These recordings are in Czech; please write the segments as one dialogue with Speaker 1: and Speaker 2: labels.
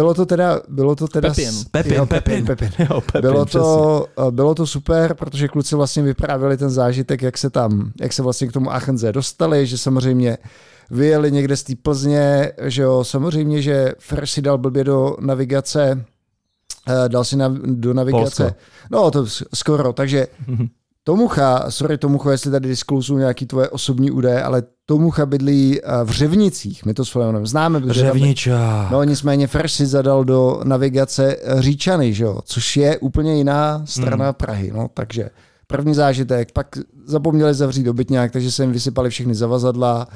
Speaker 1: bylo to teda, bylo to teda...
Speaker 2: Pepin.
Speaker 1: s-
Speaker 3: Pepin,
Speaker 1: jo,
Speaker 3: Pepin.
Speaker 1: Pepin.
Speaker 3: Jo, Pepin,
Speaker 1: Bylo to, eh, bylo to super, protože kluci vlastně vyprávěli ten zážitek, jak se tam, jak se vlastně k tomu Achenze dostali, že samozřejmě vyjeli někde z té Plzně, že jo, samozřejmě, že Fresh si dal blbě do navigace, eh, dal si na, do navigace,
Speaker 3: Polsko.
Speaker 1: no to skoro, takže Tomucha, sorry Tomucho, jestli tady diskluzu nějaký tvoje osobní údaje, ale Tomucha bydlí eh, v Řevnicích, my to s Filonem známe,
Speaker 3: Řevniča.
Speaker 1: No nicméně Fresh si zadal do navigace eh, Říčany, že jo? což je úplně jiná strana
Speaker 3: Hmm.
Speaker 1: Prahy. No, takže první zážitek, pak zapomněli zavřít dobytňák, takže se jim vysypali všechny zavazadla.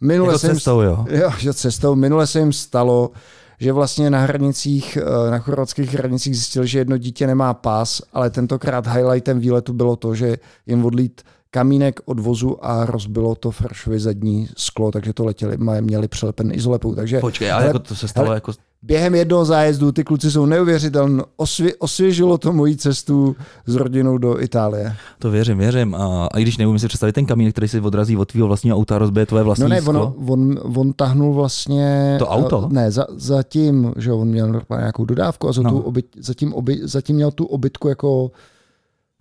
Speaker 1: Minule
Speaker 3: Jako
Speaker 1: se jim,
Speaker 3: cestou, jo.
Speaker 1: jo, že cestou. Minule se jim stalo, že vlastně na hranicích, eh, na chorvatských hranicích zjistili, že jedno dítě nemá pás, ale tentokrát highlightem výletu bylo to, že jim odlít kamínek od vozu a rozbilo to Freshovi zadní sklo, takže to letěli, měli přelepen izolepou. Takže
Speaker 3: Počkej, ale
Speaker 1: Hele,
Speaker 3: jako to se stalo
Speaker 1: hele,
Speaker 3: jako...
Speaker 1: během jednoho zájezdu ty kluci jsou neuvěřitelné. Osvě, osvěžilo to moji cestu s rodinou do Itálie.
Speaker 3: To věřím, věřím. A, a i když neumím si představit ten kamínek, který si odrazí od tvého vlastního auta a rozbije tvoje vlastní
Speaker 1: No ne,
Speaker 3: sklo.
Speaker 1: on, on, on tahnul vlastně...
Speaker 3: To auto?
Speaker 1: eh, Ne, za, zatím, že on měl nějakou dodávku a za
Speaker 3: No.
Speaker 1: tu obyt, zatím, oby, zatím měl tu obytku jako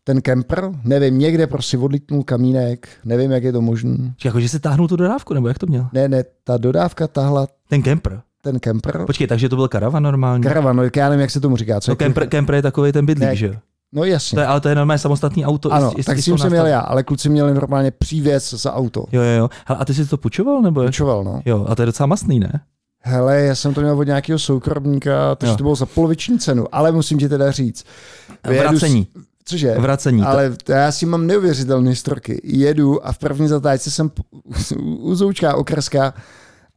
Speaker 1: ten kemper, nevím, někde prostě odlítnul kamínek, nevím, jak je to možné.
Speaker 3: Jako, že si táhnul tu dodávku, nebo jak to měl?
Speaker 1: Ne, ne, ta dodávka tahla
Speaker 3: Ten kemper.
Speaker 1: Ten kemper.
Speaker 3: Počkej, takže to byl karavan normální?
Speaker 1: Karavan, no, já nevím, jak se tomu říká. Co
Speaker 3: no,
Speaker 1: je
Speaker 3: kemper, kemper je takový ten bydlík,
Speaker 1: Ne,
Speaker 3: že jo?
Speaker 1: No jasně.
Speaker 3: To je, ale to je normálně samostatný auto.
Speaker 1: ano,
Speaker 3: i
Speaker 1: tak
Speaker 3: s
Speaker 1: tím jsem měl já, ale kluci měli normálně přívěs za auto.
Speaker 3: Jo, jo, jo. Hele, a ty jsi to půjčoval, nebo jak?
Speaker 1: Půjčoval, no.
Speaker 3: Jo, a to je docela masný, ne?
Speaker 1: Hele, já jsem to měl od nějakého soukromníka, takže
Speaker 3: Jo.
Speaker 1: to bylo za poloviční cenu, ale musím ti teda říct.
Speaker 3: Vracení.
Speaker 1: S, cože?
Speaker 3: Vracení.
Speaker 1: Ale to já si mám neuvěřitelné historky. Jedu a v první zatáčce jsem u Zoučka okreska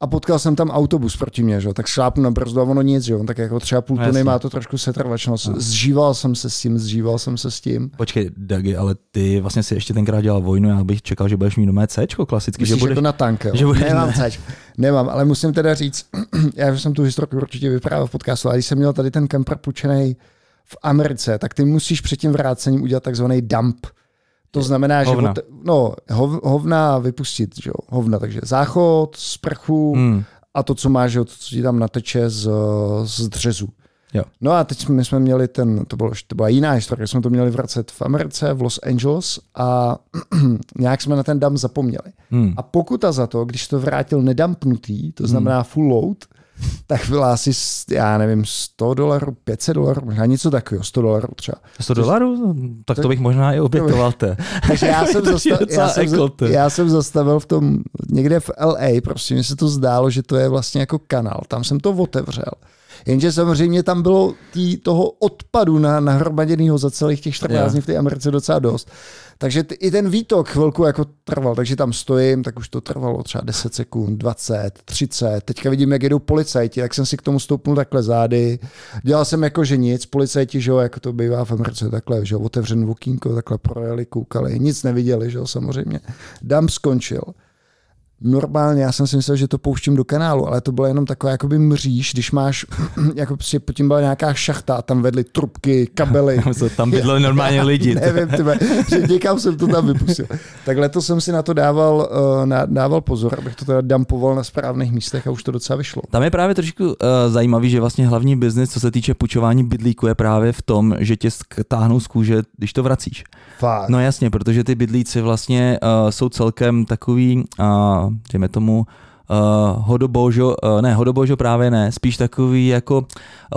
Speaker 1: a potkal jsem tam autobus proti mě, že? jo. tak šlápnu na brzdu a ono nic, že? jo. tak jako třeba půl
Speaker 3: No,
Speaker 1: tuny má to trošku setrvačnost.
Speaker 3: No.
Speaker 1: Zžíval jsem se s tím, zžíval jsem se s tím.
Speaker 3: Počkej, Dagi, ale ty vlastně si ještě tenkrát dělal vojnu, já bych čekal, že budeš mít nové C, klasicky,
Speaker 1: Myslíš
Speaker 3: že budeš...
Speaker 1: jako na tank, jo?
Speaker 3: že budeš-
Speaker 1: Nemám
Speaker 3: ne.
Speaker 1: cač. Nemám, ale musím teda říct, já jsem tu historku určitě vyprávěl v podcastu, ale když jsem měl tady ten kemper půjčený v Americe, tak ty musíš před tím vrácením udělat takzvaný dump. To znamená, že
Speaker 3: Hovna.
Speaker 1: od, no, hov, hovna vypustit, že jo, hovna, takže záchod, sprchu
Speaker 3: Hmm.
Speaker 1: a to, co máš, že jo, to, co ti tam nateče z, z dřezu.
Speaker 3: Jo.
Speaker 1: No a teď my jsme měli ten, to, bylo, to byla jiná historie, jsme to měli vracet v Americe, v Los Angeles a nějak jsme na ten dump zapomněli.
Speaker 3: Hmm.
Speaker 1: A pokuta za to, když to vrátil nedampnutý, to znamená full load, tak byla asi, já nevím, 100 dolarů, 500 dolarů, možná něco takového, 100 dolarů třeba.
Speaker 3: 100 dolarů? No, tak to bych možná i obětoval, te.
Speaker 1: Takže já jsem,
Speaker 3: docela
Speaker 1: já, jsem, já jsem zastavil v tom, někde v LA, prostě mi se to zdálo, že to je vlastně jako kanál, tam jsem to otevřel. Jenže samozřejmě tam bylo tý, toho odpadu na, nahromaděného za celých těch 14
Speaker 3: Jo.
Speaker 1: dní v té Americe docela dost. Takže t- i ten výtok chvilku jako trval, takže tam stojím, tak už to trvalo třeba 10 sekund, 20, 30. Teďka vidím, jak jedou policajti, tak jsem si k tomu stoupnul takhle zády. Dělal jsem jako, že nic, policajti, že jo, jako to bývá v Americe takhle, že jo, otevřen okýnko, takhle projeli, koukali, nic neviděli, že jo, samozřejmě. Dump skončil. Normálně, já jsem si myslel, že to pouštím do kanálu, ale to byla jenom taková jakoby mříž, když máš, jako prostě pod tím byla nějaká šachta a tam vedly trubky, kabely.
Speaker 3: Tam bydleli normálně lidi. to-
Speaker 1: Nevím, tyhle, že někam jsem to tam vypustil. Tak letos jsem si na to dával, uh, na, dával pozor, abych to teda dumpoval na správných místech a už to docela vyšlo.
Speaker 3: Tam je právě trošku uh, zajímavý, že vlastně hlavní biznis, co se týče půjčování bydlíku, je právě v tom, že tě táhnou z kůže, když to vracíš.
Speaker 1: Fakt.
Speaker 3: No jasně, protože ty bydlíci vlastně uh, jsou celkem takový, uh, dejme tomu, uh, hodobožo, uh, ne, hodobožo právě ne, spíš takový jako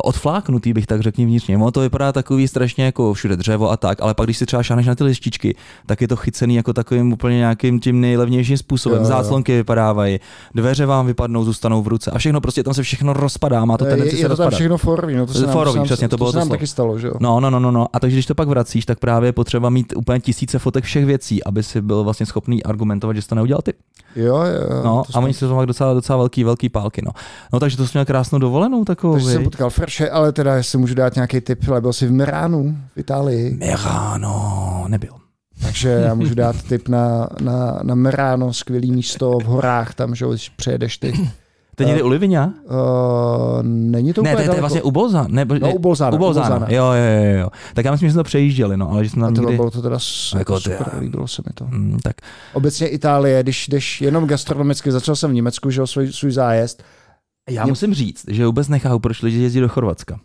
Speaker 3: odfláknutý bych tak řekl vnitřně. Ono to vypadá takový strašně jako všude dřevo a tak, ale pak když si třeba šáneš na ty lištičky, tak je to chycený jako takovým úplně nějakým tím nejlevnějším způsobem.
Speaker 1: Jo, jo.
Speaker 3: Záclonky vypadávají, dveře vám vypadnou, zůstanou v ruce a všechno prostě tam se všechno rozpadá, má to tendenci
Speaker 1: je,
Speaker 3: se
Speaker 1: to
Speaker 3: rozpadat.
Speaker 1: všechno forový, no to se nám,
Speaker 3: Forový,
Speaker 1: to nám,
Speaker 3: přesně, to bylo
Speaker 1: to se
Speaker 3: to
Speaker 1: nám taky stalo, že jo?
Speaker 3: No, no, no, no, no. A takže když to pak vracíš, tak právě je potřeba mít úplně tisíce fotek všech věcí, aby si byl vlastně schopný argumentovat, že jsi to neudělal ty.
Speaker 1: Jo, jo,
Speaker 3: No, a oni si to docela, docela velký, velký pálky, no. No, takže to jsi měl krásnou dovolenou takovou,
Speaker 1: Takže jsem potkal Ferše, ale teda, jestli můžu dát nějaký tip, ale byl jsi v Miránu v Itálii,
Speaker 3: Merano, nebyl.
Speaker 1: takže já můžu dát tip na, na, na Merano, skvělý místo v horách, tam, že když přejedeš ty.
Speaker 3: To je někde u Livinia?
Speaker 1: Uh, není to
Speaker 3: Ne,
Speaker 1: úplně
Speaker 3: to je, to je
Speaker 1: daleko.
Speaker 3: vlastně u Bolzana. Ne,
Speaker 1: No, u Bolzana,
Speaker 3: U Bolzana. Jo, jo, jo, jo. Tak já myslím, že jsme to přejížděli, no, ale že jsme
Speaker 1: A
Speaker 3: tam
Speaker 1: to
Speaker 3: někdy...
Speaker 1: bylo to teda s-
Speaker 3: Jako
Speaker 1: jako
Speaker 3: ty-
Speaker 1: super, líbilo se mi to.
Speaker 3: Mm, tak
Speaker 1: Obecně Itálie, když jdeš jenom gastronomicky, začal jsem v Německu, že jo, svůj, svůj zájezd,
Speaker 3: Já musím říct, že vůbec nechápu, proč lidi jezdí do Chorvatska.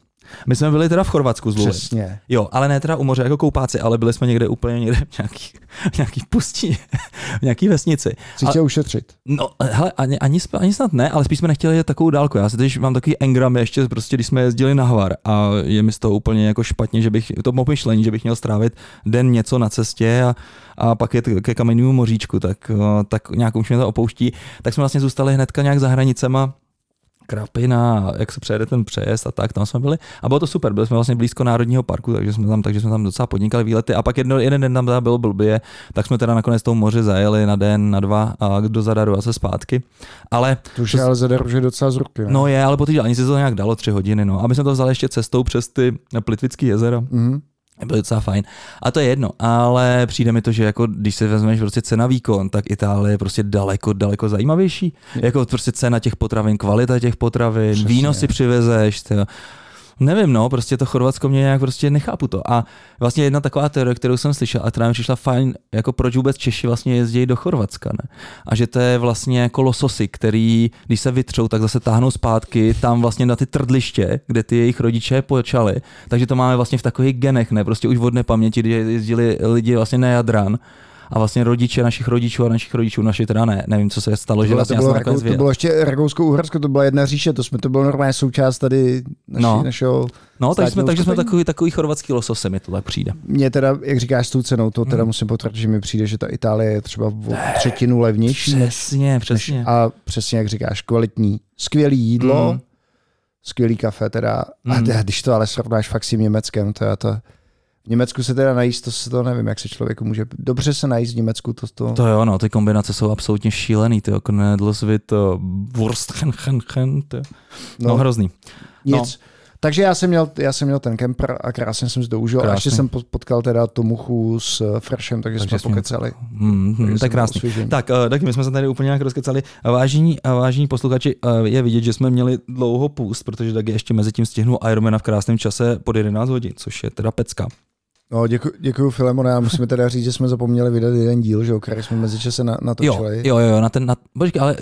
Speaker 3: My jsme byli teda v Chorvatsku z.
Speaker 1: Přesně.
Speaker 3: Jo, ale ne teda u moře jako koupáci, ale byli jsme někde úplně někde v nějaký, v nějaký pustí, v nějaký vesnici.
Speaker 1: Chci tě ušetřit.
Speaker 3: No, hele, ani, ani, ani, snad ne, ale spíš jsme nechtěli jet takovou dálku. Já si teď mám takový engram ještě, prostě, když jsme jezdili na Hvar a je mi z toho úplně jako špatně, že bych, to myšlení, že bych měl strávit den něco na cestě a, a pak je ke kamennému moříčku, tak, tak nějak už mě to opouští. Tak jsme vlastně zůstali hnedka nějak za hranicema Krapina, jak se přejede ten přejezd a tak, tam jsme byli. A bylo to super, byli jsme vlastně blízko Národního parku, takže jsme tam, takže jsme tam docela podnikali výlety. A pak jedno, jeden den tam teda byl blbě, tak jsme teda nakonec tou moři zajeli na den, na dva a do Zadaru a se zpátky. Ale
Speaker 1: to už je ale Zadar že docela z ruky. Ne?
Speaker 3: No je, ale po té se to nějak dalo tři hodiny, no. Aby jsme to vzali ještě cestou přes ty Plitvické jezera. Mm-hmm bylo docela fajn. A to je jedno, ale přijde mi to, že jako když se vezmeš prostě cena výkon, tak Itálie je prostě daleko, daleko zajímavější. Jako prostě cena těch potravin, kvalita těch potravin, Přesně. víno si přivezeš, tyjo nevím, no, prostě to Chorvatsko mě nějak prostě nechápu to. A vlastně jedna taková teorie, kterou jsem slyšel a která mi přišla fajn, jako proč vůbec Češi vlastně jezdí do Chorvatska, ne? A že to je vlastně jako lososy, který, když se vytřou, tak zase táhnou zpátky tam vlastně na ty trdliště, kde ty jejich rodiče počali. Takže to máme vlastně v takových genech, ne? Prostě už vodné paměti, kdy jezdili lidi vlastně na Jadran a vlastně rodiče našich rodičů a našich rodičů, naši teda ne, nevím, co se stalo, to že vlastně
Speaker 1: to bylo, Rakou, to bylo ještě Rakousko-Uhersko, to byla jedna říše, to jsme to bylo normálně součást tady naši, no. našeho
Speaker 3: No, takže jsme, takže jsme takový, takový chorvatský losos, se mi to tak přijde.
Speaker 1: Mně teda, jak říkáš s tou cenou, to teda hmm. musím potvrdit, že mi přijde, že ta Itálie je třeba o třetinu levnější.
Speaker 3: Přesně, přesně.
Speaker 1: Než, a přesně, jak říkáš, kvalitní, skvělý jídlo, hmm. skvělý kafe teda. Hmm. A teda, když to ale srovnáš fakt s tím Německem, to je to, v Německu se teda najíst, to se to nevím, jak se člověku může dobře se najíst v Německu. To, to...
Speaker 3: to jo, no, ty kombinace jsou absolutně šílený, ty jako Knedlsvit, Wurst, chen, chen, chen. No, no hrozný.
Speaker 1: Nic. No. Takže já jsem, měl, já jsem měl ten kemper a krásně jsem to užil. A ještě jsem potkal teda Tomuchu s eh, Freshem, takže, takže jsme pokecali.
Speaker 3: Mm, mm, tak krásný. Tak, uh, taky my jsme se tady úplně nějak rozkecali. Vážení, vážení posluchači, uh, je vidět, že jsme měli dlouho půst, protože taky ještě mezi tím stihnul Ironmana v krásném čase pod 11 hodin, což je teda pecka.
Speaker 1: No, děkuji, děkuji Filemone. Já musíme teda říct, že jsme zapomněli vydat jeden díl, že který jsme mezi čase na, natočili.
Speaker 3: Jo, jo, jo, na ten, na, počkej, ale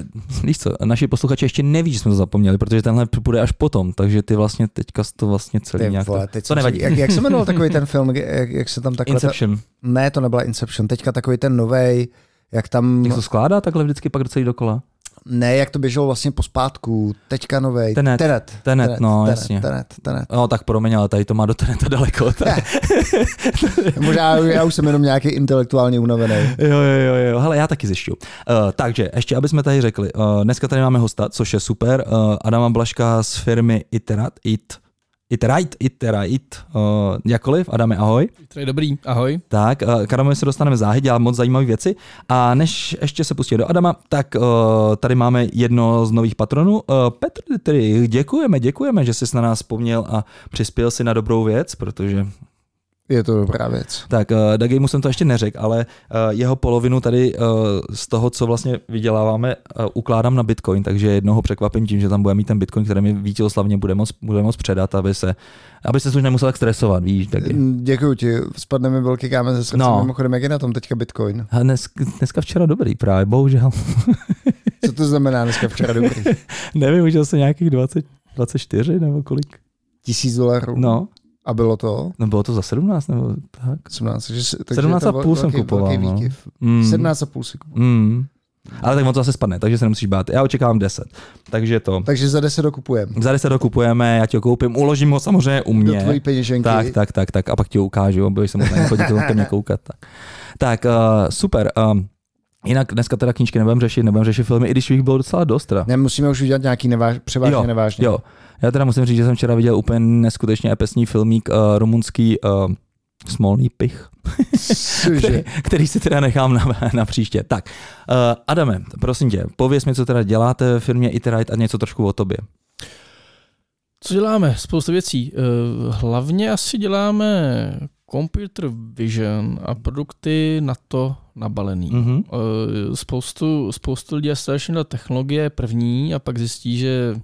Speaker 3: víš co, naši posluchači ještě neví, že jsme to zapomněli, protože tenhle bude až potom, takže ty vlastně teďka to vlastně celý nějak... Vole,
Speaker 1: to, to nevadí. Jak, jak se jmenoval takový ten film, jak, jak se tam takhle...
Speaker 3: Inception.
Speaker 1: Ta, ne, to nebyla Inception, teďka takový ten novej, jak tam...
Speaker 3: Jak to skládá takhle vždycky pak celý dokola?
Speaker 1: Ne, jak to běželo vlastně pospátku, teďka novej.
Speaker 3: Tenet.
Speaker 1: Tenet,
Speaker 3: tenet, tenet no tenet, jasně.
Speaker 1: Tenet, tenet.
Speaker 3: No tak promiň, ale tady to má do Teneta daleko.
Speaker 1: Možná já už jsem jenom nějaký intelektuálně unavený.
Speaker 3: Jo, jo, jo, jo, hele, já taky zjišťu. Uh, takže, ještě aby jsme tady řekli, uh, dneska tady máme hosta, což je super, uh, Adama Blaška z firmy Iterat, It, Iterite, Iterite, uh, jakkoliv. Adame, ahoj.
Speaker 2: To je dobrý, ahoj.
Speaker 3: Tak, uh, Karamo, se dostaneme záhy, dělá moc zajímavé věci. A než ještě se pustí do Adama, tak uh, tady máme jedno z nových patronů. Uh, Petr, tedy děkujeme, děkujeme, že jsi na nás vzpomněl a přispěl si na dobrou věc, protože
Speaker 1: je to dobrá věc.
Speaker 3: Tak uh, Dagimu jsem to ještě neřekl, ale uh, jeho polovinu tady uh, z toho, co vlastně vyděláváme, uh, ukládám na Bitcoin, takže jednoho překvapím tím, že tam bude mít ten Bitcoin, který mi vítězoslavně bude moc, bude moc předat, aby se, aby se už nemusel tak stresovat, víš, Dagi.
Speaker 1: Děkuji ti, spadne mi velký kámen ze srdce, no. mimochodem, jak je na tom teďka Bitcoin?
Speaker 3: A dnes, dneska včera dobrý právě, bohužel.
Speaker 1: co to znamená dneska včera dobrý?
Speaker 3: Nevím, už asi nějakých 20, 24 nebo kolik.
Speaker 1: Tisíc dolarů?
Speaker 3: No.
Speaker 1: A bylo to?
Speaker 3: No bylo to za 17 nebo tak?
Speaker 1: 17, takže,
Speaker 3: takže 17 a půl jsem kupoval. No.
Speaker 1: Mm. 17 a půl si kupoval. Mm.
Speaker 3: Ale tak on to zase spadne, takže se nemusíš bát. Já očekávám 10. Takže to.
Speaker 1: Takže za 10 dokupujeme.
Speaker 3: Za 10 dokupujeme, já ti ho koupím, uložím ho samozřejmě u mě.
Speaker 1: Do tvojí peněženky.
Speaker 3: Tak, tak, tak, tak. A pak ti ho ukážu, aby se mohl chodit ke mně koukat. Tak, tak uh, super. Um, Jinak dneska teda knížky nebudeme řešit, nebudeme řešit filmy, i když jich bylo docela dost. Teda.
Speaker 1: Ne, musíme už udělat nějaký neváž, převážně
Speaker 3: jo,
Speaker 1: nevážně.
Speaker 3: Jo, já teda musím říct, že jsem včera viděl úplně neskutečně epesní filmík uh, rumunský uh, Smolný pich, který, který si teda nechám na, na příště. Tak, uh, Adame, prosím tě, pověs mi, co teda děláte ve firmě Iterite a něco trošku o tobě.
Speaker 2: Co děláme? Spoustu věcí. Hlavně asi děláme computer vision a produkty na to nabalený. Mm-hmm. Spoustu, spoustu lidí je strašně na technologie první a pak zjistí, že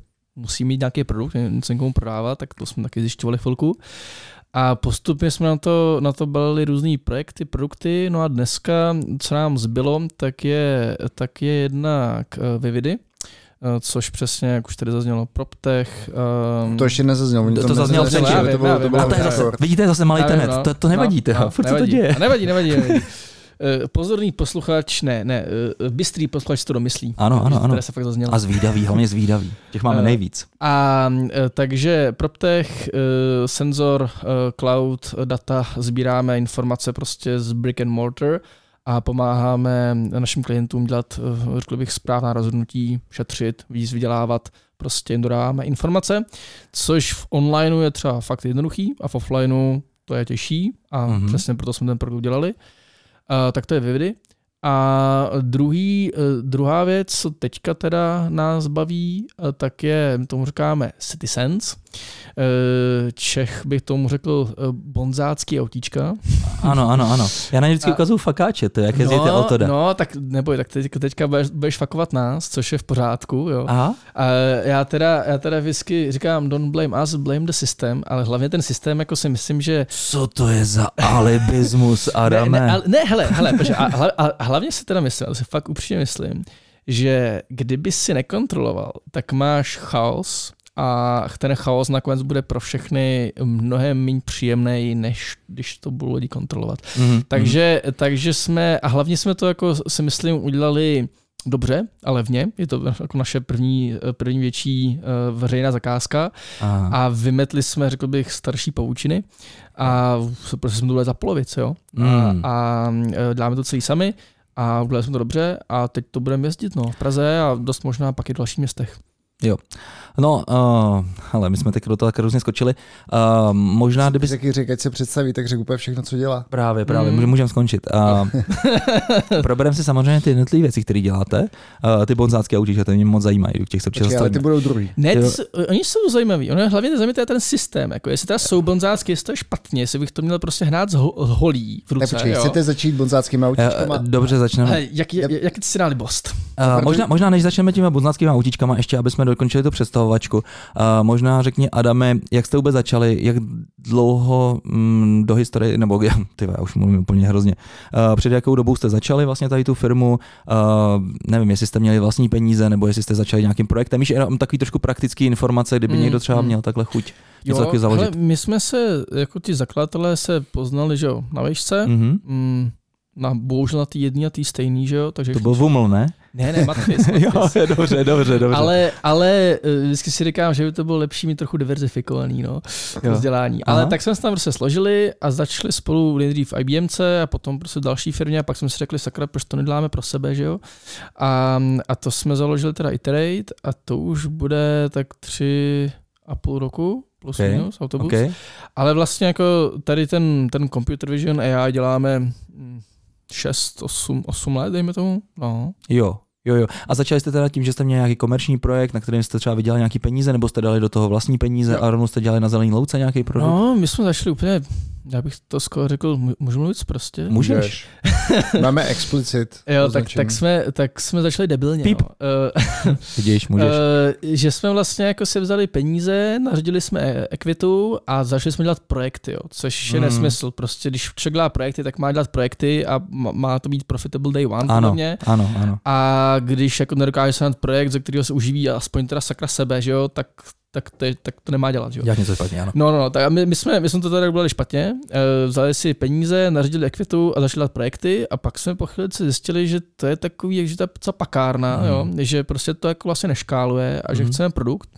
Speaker 2: musí mít nějaký produkt, něco někomu prodávat, tak to jsme taky zjišťovali chvilku. A postupně jsme na to, na to balili různé projekty, produkty, no a dneska, co nám zbylo, tak je, tak je jednak Vividy, což přesně, jak už tady zaznělo, PropTech.
Speaker 1: Um, to ještě nezaznělo.
Speaker 3: To, to, to zaznělo předtím. To bylo, to bylo, to je zase, vidíte, zase malý tenet. To, to nevadí, no, no,
Speaker 2: furt
Speaker 3: to děje.
Speaker 2: Nevadí, nevadí, nevadí. Eh, pozorný posluchač, ne, ne, eh, bystrý posluchač to domyslí.
Speaker 3: Ano, ano, ano. Se fakt A zvídavý, hlavně zvídavý. Těch máme uh, nejvíc.
Speaker 2: A takže PropTech, senzor, cloud, data, sbíráme informace prostě z brick and mortar a pomáháme našim klientům dělat, řekl bych, správná rozhodnutí, šetřit, víc vydělávat, prostě jim dodáváme informace, což v onlineu je třeba fakt jednoduchý a v offlineu to je těžší a mm-hmm. přesně proto jsme ten produkt dělali. Tak to je Vividy. A druhý, eh, druhá věc, co teďka teda nás baví, eh, tak je, tomu říkáme Citizens. Eh, Čech bych tomu řekl bonzácký autíčka.
Speaker 3: Ano, ano, ano. Já na ně vždycky ukazuju fakáče, to jak jezdíte no, autoda.
Speaker 2: No, tak neboj, tak teď, teďka budeš, budeš fakovat nás, což je v pořádku, jo. Aha. A já teda, já teda vždycky říkám, don't blame us, blame the system, ale hlavně ten systém, jako si myslím, že...
Speaker 3: Co to je za alibismus, Adame?
Speaker 2: Ne, ne, ne hele, hele, protože, a, a, a, hlavně si teda myslím, ale si fakt upřímně myslím, že kdyby si nekontroloval, tak máš chaos a ten chaos nakonec bude pro všechny mnohem méně příjemný, než když to budou lidi kontrolovat. Mm-hmm. Takže, takže jsme, a hlavně jsme to jako si myslím udělali dobře a levně. Je to jako naše první, první větší uh, veřejná zakázka. Aha. A vymetli jsme, řekl bych, starší pavučiny a prostě jsme to dali za polovic, jo. Mm. A, a eh, děláme to celý sami a udělali jsme to dobře a teď to budeme jezdit no, v Praze a dost možná pak i v dalších městech.
Speaker 3: Jo. No, uh, ale my jsme teď do toho tak různě skočili. Uh, možná, kdyby...
Speaker 1: Taky řekl, ať se představí, tak řekl úplně všechno, co dělá.
Speaker 3: Právě, právě, mm. můžeme skončit. Uh, probereme si samozřejmě ty jednotlivé věci, které děláte. Uh, ty bonzácké autíče, to mě moc zajímají, těch se
Speaker 1: Počkej, ale ty budou druhý.
Speaker 2: Ne, ty, oni jsou zajímaví. Ono hlavně zajímavý ten systém. Jako jestli teda jsou bonzácké, jestli to je špatně, jestli bych to měl prostě hnát z, ho, z holí v ruce. Ne, počkej,
Speaker 1: jo. chcete začít bonzáckými autíčkama?
Speaker 3: Uh, dobře, začneme.
Speaker 2: Uh, jak, jak, jak, jak si dali bost?
Speaker 3: Uh, možná, možná, než začneme těmi bonzáckými autíčkama, ještě aby jsme dokončili to představovačku. Uh, možná řekni, Adame, jak jste vůbec začali, jak dlouho mm, do historie, nebo já, ty, já už mluvím úplně hrozně, uh, před jakou dobou jste začali vlastně tady tu firmu, uh, nevím, jestli jste měli vlastní peníze, nebo jestli jste začali nějakým projektem, víš, jenom takový trošku praktický informace, kdyby mm, někdo třeba mm. měl takhle chuť něco jo, založit. Hele,
Speaker 2: my jsme se, jako ti zakladatelé se poznali, že jo, na vejšce, mm-hmm. mm, na, bohužel na ty jedný a ty stejný, že jo? Takže
Speaker 3: to byl Vuml, ne?
Speaker 2: Ne, ne, Matfis. jo,
Speaker 3: dobře, dobře, dobře.
Speaker 2: Ale, ale eh, vždycky si říkám, že by to bylo lepší mít trochu diverzifikovaný, no, vzdělání. Ale tak jsme se tam prostě složili a začali spolu nejdřív v IBMC a potom prostě další firmě a pak jsme si řekli, sakra, proč to neděláme pro sebe, že jo? A, a to jsme založili teda Iterate a to už bude tak tři a půl roku, plus okay. minus, autobus. Okay. Ale vlastně jako tady ten, ten computer vision AI děláme hm, 6, 8, 8 let, dejme tomu. No.
Speaker 3: Jo, Jo, jo. A začali jste teda tím, že jste měli nějaký komerční projekt, na kterém jste třeba vydělali nějaký peníze, nebo jste dali do toho vlastní peníze jo. a rovnou jste dělali na zelený louce nějaký produkt?
Speaker 2: No, my jsme začali úplně já bych to skoro řekl, můžu mluvit prostě?
Speaker 3: Můžeš.
Speaker 1: Máme explicit.
Speaker 2: jo, tak, tak, jsme, tak jsme začali debilně. Píp.
Speaker 3: No. Vidíš, můžeš.
Speaker 2: Uh, že jsme vlastně jako si vzali peníze, naředili jsme ekvitu a začali jsme dělat projekty, jo, což je hmm. nesmysl. Prostě když člověk dělá projekty, tak má dělat projekty a má to být profitable day one.
Speaker 3: Ano, mě. ano, ano.
Speaker 2: A když jako nedokáže se projekt, ze kterého se uživí aspoň teda sakra sebe, že jo, tak tak to, je, tak to nemá dělat. Že?
Speaker 3: Jak něco špatně, ano.
Speaker 2: No, no, no tak my, my, jsme, my jsme to tady udělali špatně, e, vzali si peníze, nařídili ekvitu a začali dělat projekty a pak jsme po chvíli zjistili, že to je takový, že to je pakárna, mm. jo, že prostě to jako vlastně neškáluje a že mm. chceme produkt.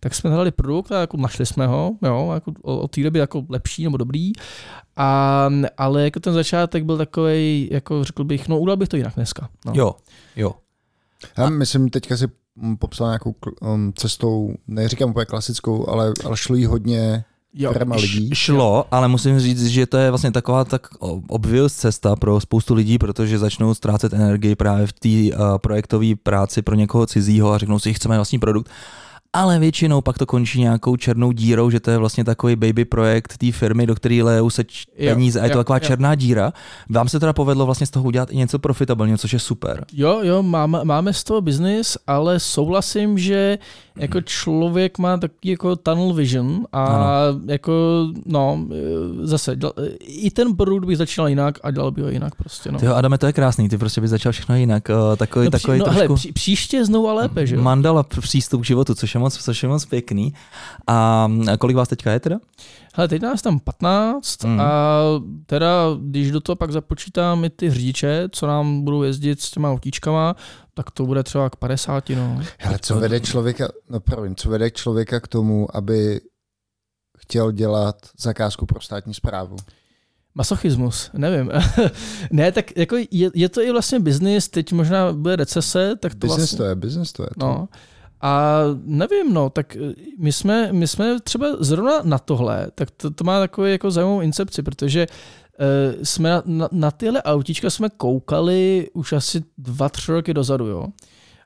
Speaker 2: Tak jsme hledali produkt a jako našli jsme ho, jo, jako od té doby jako lepší nebo dobrý. A, ale jako ten začátek byl takový, jako řekl bych, no udělal bych to jinak dneska. No.
Speaker 3: Jo, jo.
Speaker 1: Já myslím, teďka si popsal nějakou um, cestou, neříkám úplně klasickou, ale, ale šlo jí hodně Jo, lidí.
Speaker 3: Šlo, ale musím říct, že to je vlastně taková tak obvious cesta pro spoustu lidí, protože začnou ztrácet energii právě v té uh, projektové práci pro někoho cizího a řeknou si, chceme vlastní produkt ale většinou pak to končí nějakou černou dírou, že to je vlastně takový baby projekt té firmy, do které lejou se č- peníze jo, a je to jo, taková jo. černá díra. Vám se teda povedlo vlastně z toho udělat i něco profitabilního, což je super.
Speaker 2: Jo, jo, máme, máme z toho biznis, ale souhlasím, že jako člověk má taky jako tunnel vision a ano. jako, no, zase, e, i ten produkt by začal jinak a dělal by ho jinak prostě, no.
Speaker 3: Ty jo, Adame, to je krásný, ty prostě by začal všechno jinak, uh, takový,
Speaker 2: no,
Speaker 3: takový
Speaker 2: no,
Speaker 3: trošku...
Speaker 2: Hele, pří, příště znovu a lépe, že jo?
Speaker 3: Mandala přístup k životu, což je moc, což je moc pěkný. A kolik vás teďka je teda?
Speaker 2: Hele, teď nás tam 15 mm. a teda, když do toho pak započítám i ty řidiče, co nám budou jezdit s těma autíčkama, tak to bude třeba k 50, no.
Speaker 1: Hele, co vede člověka, no pravím, co vede člověka k tomu, aby chtěl dělat zakázku pro státní zprávu?
Speaker 2: Masochismus, nevím. ne, tak jako je, je, to i vlastně biznis, teď možná bude recese, tak to
Speaker 1: business
Speaker 2: vlastně...
Speaker 1: to je, business to je. To.
Speaker 2: No. A nevím, no, tak my jsme, my jsme třeba zrovna na tohle, tak to, to má takový jako zajímavou incepci, protože uh, jsme na, na, na tyhle autíčka jsme koukali už asi dva, tři roky dozadu, jo.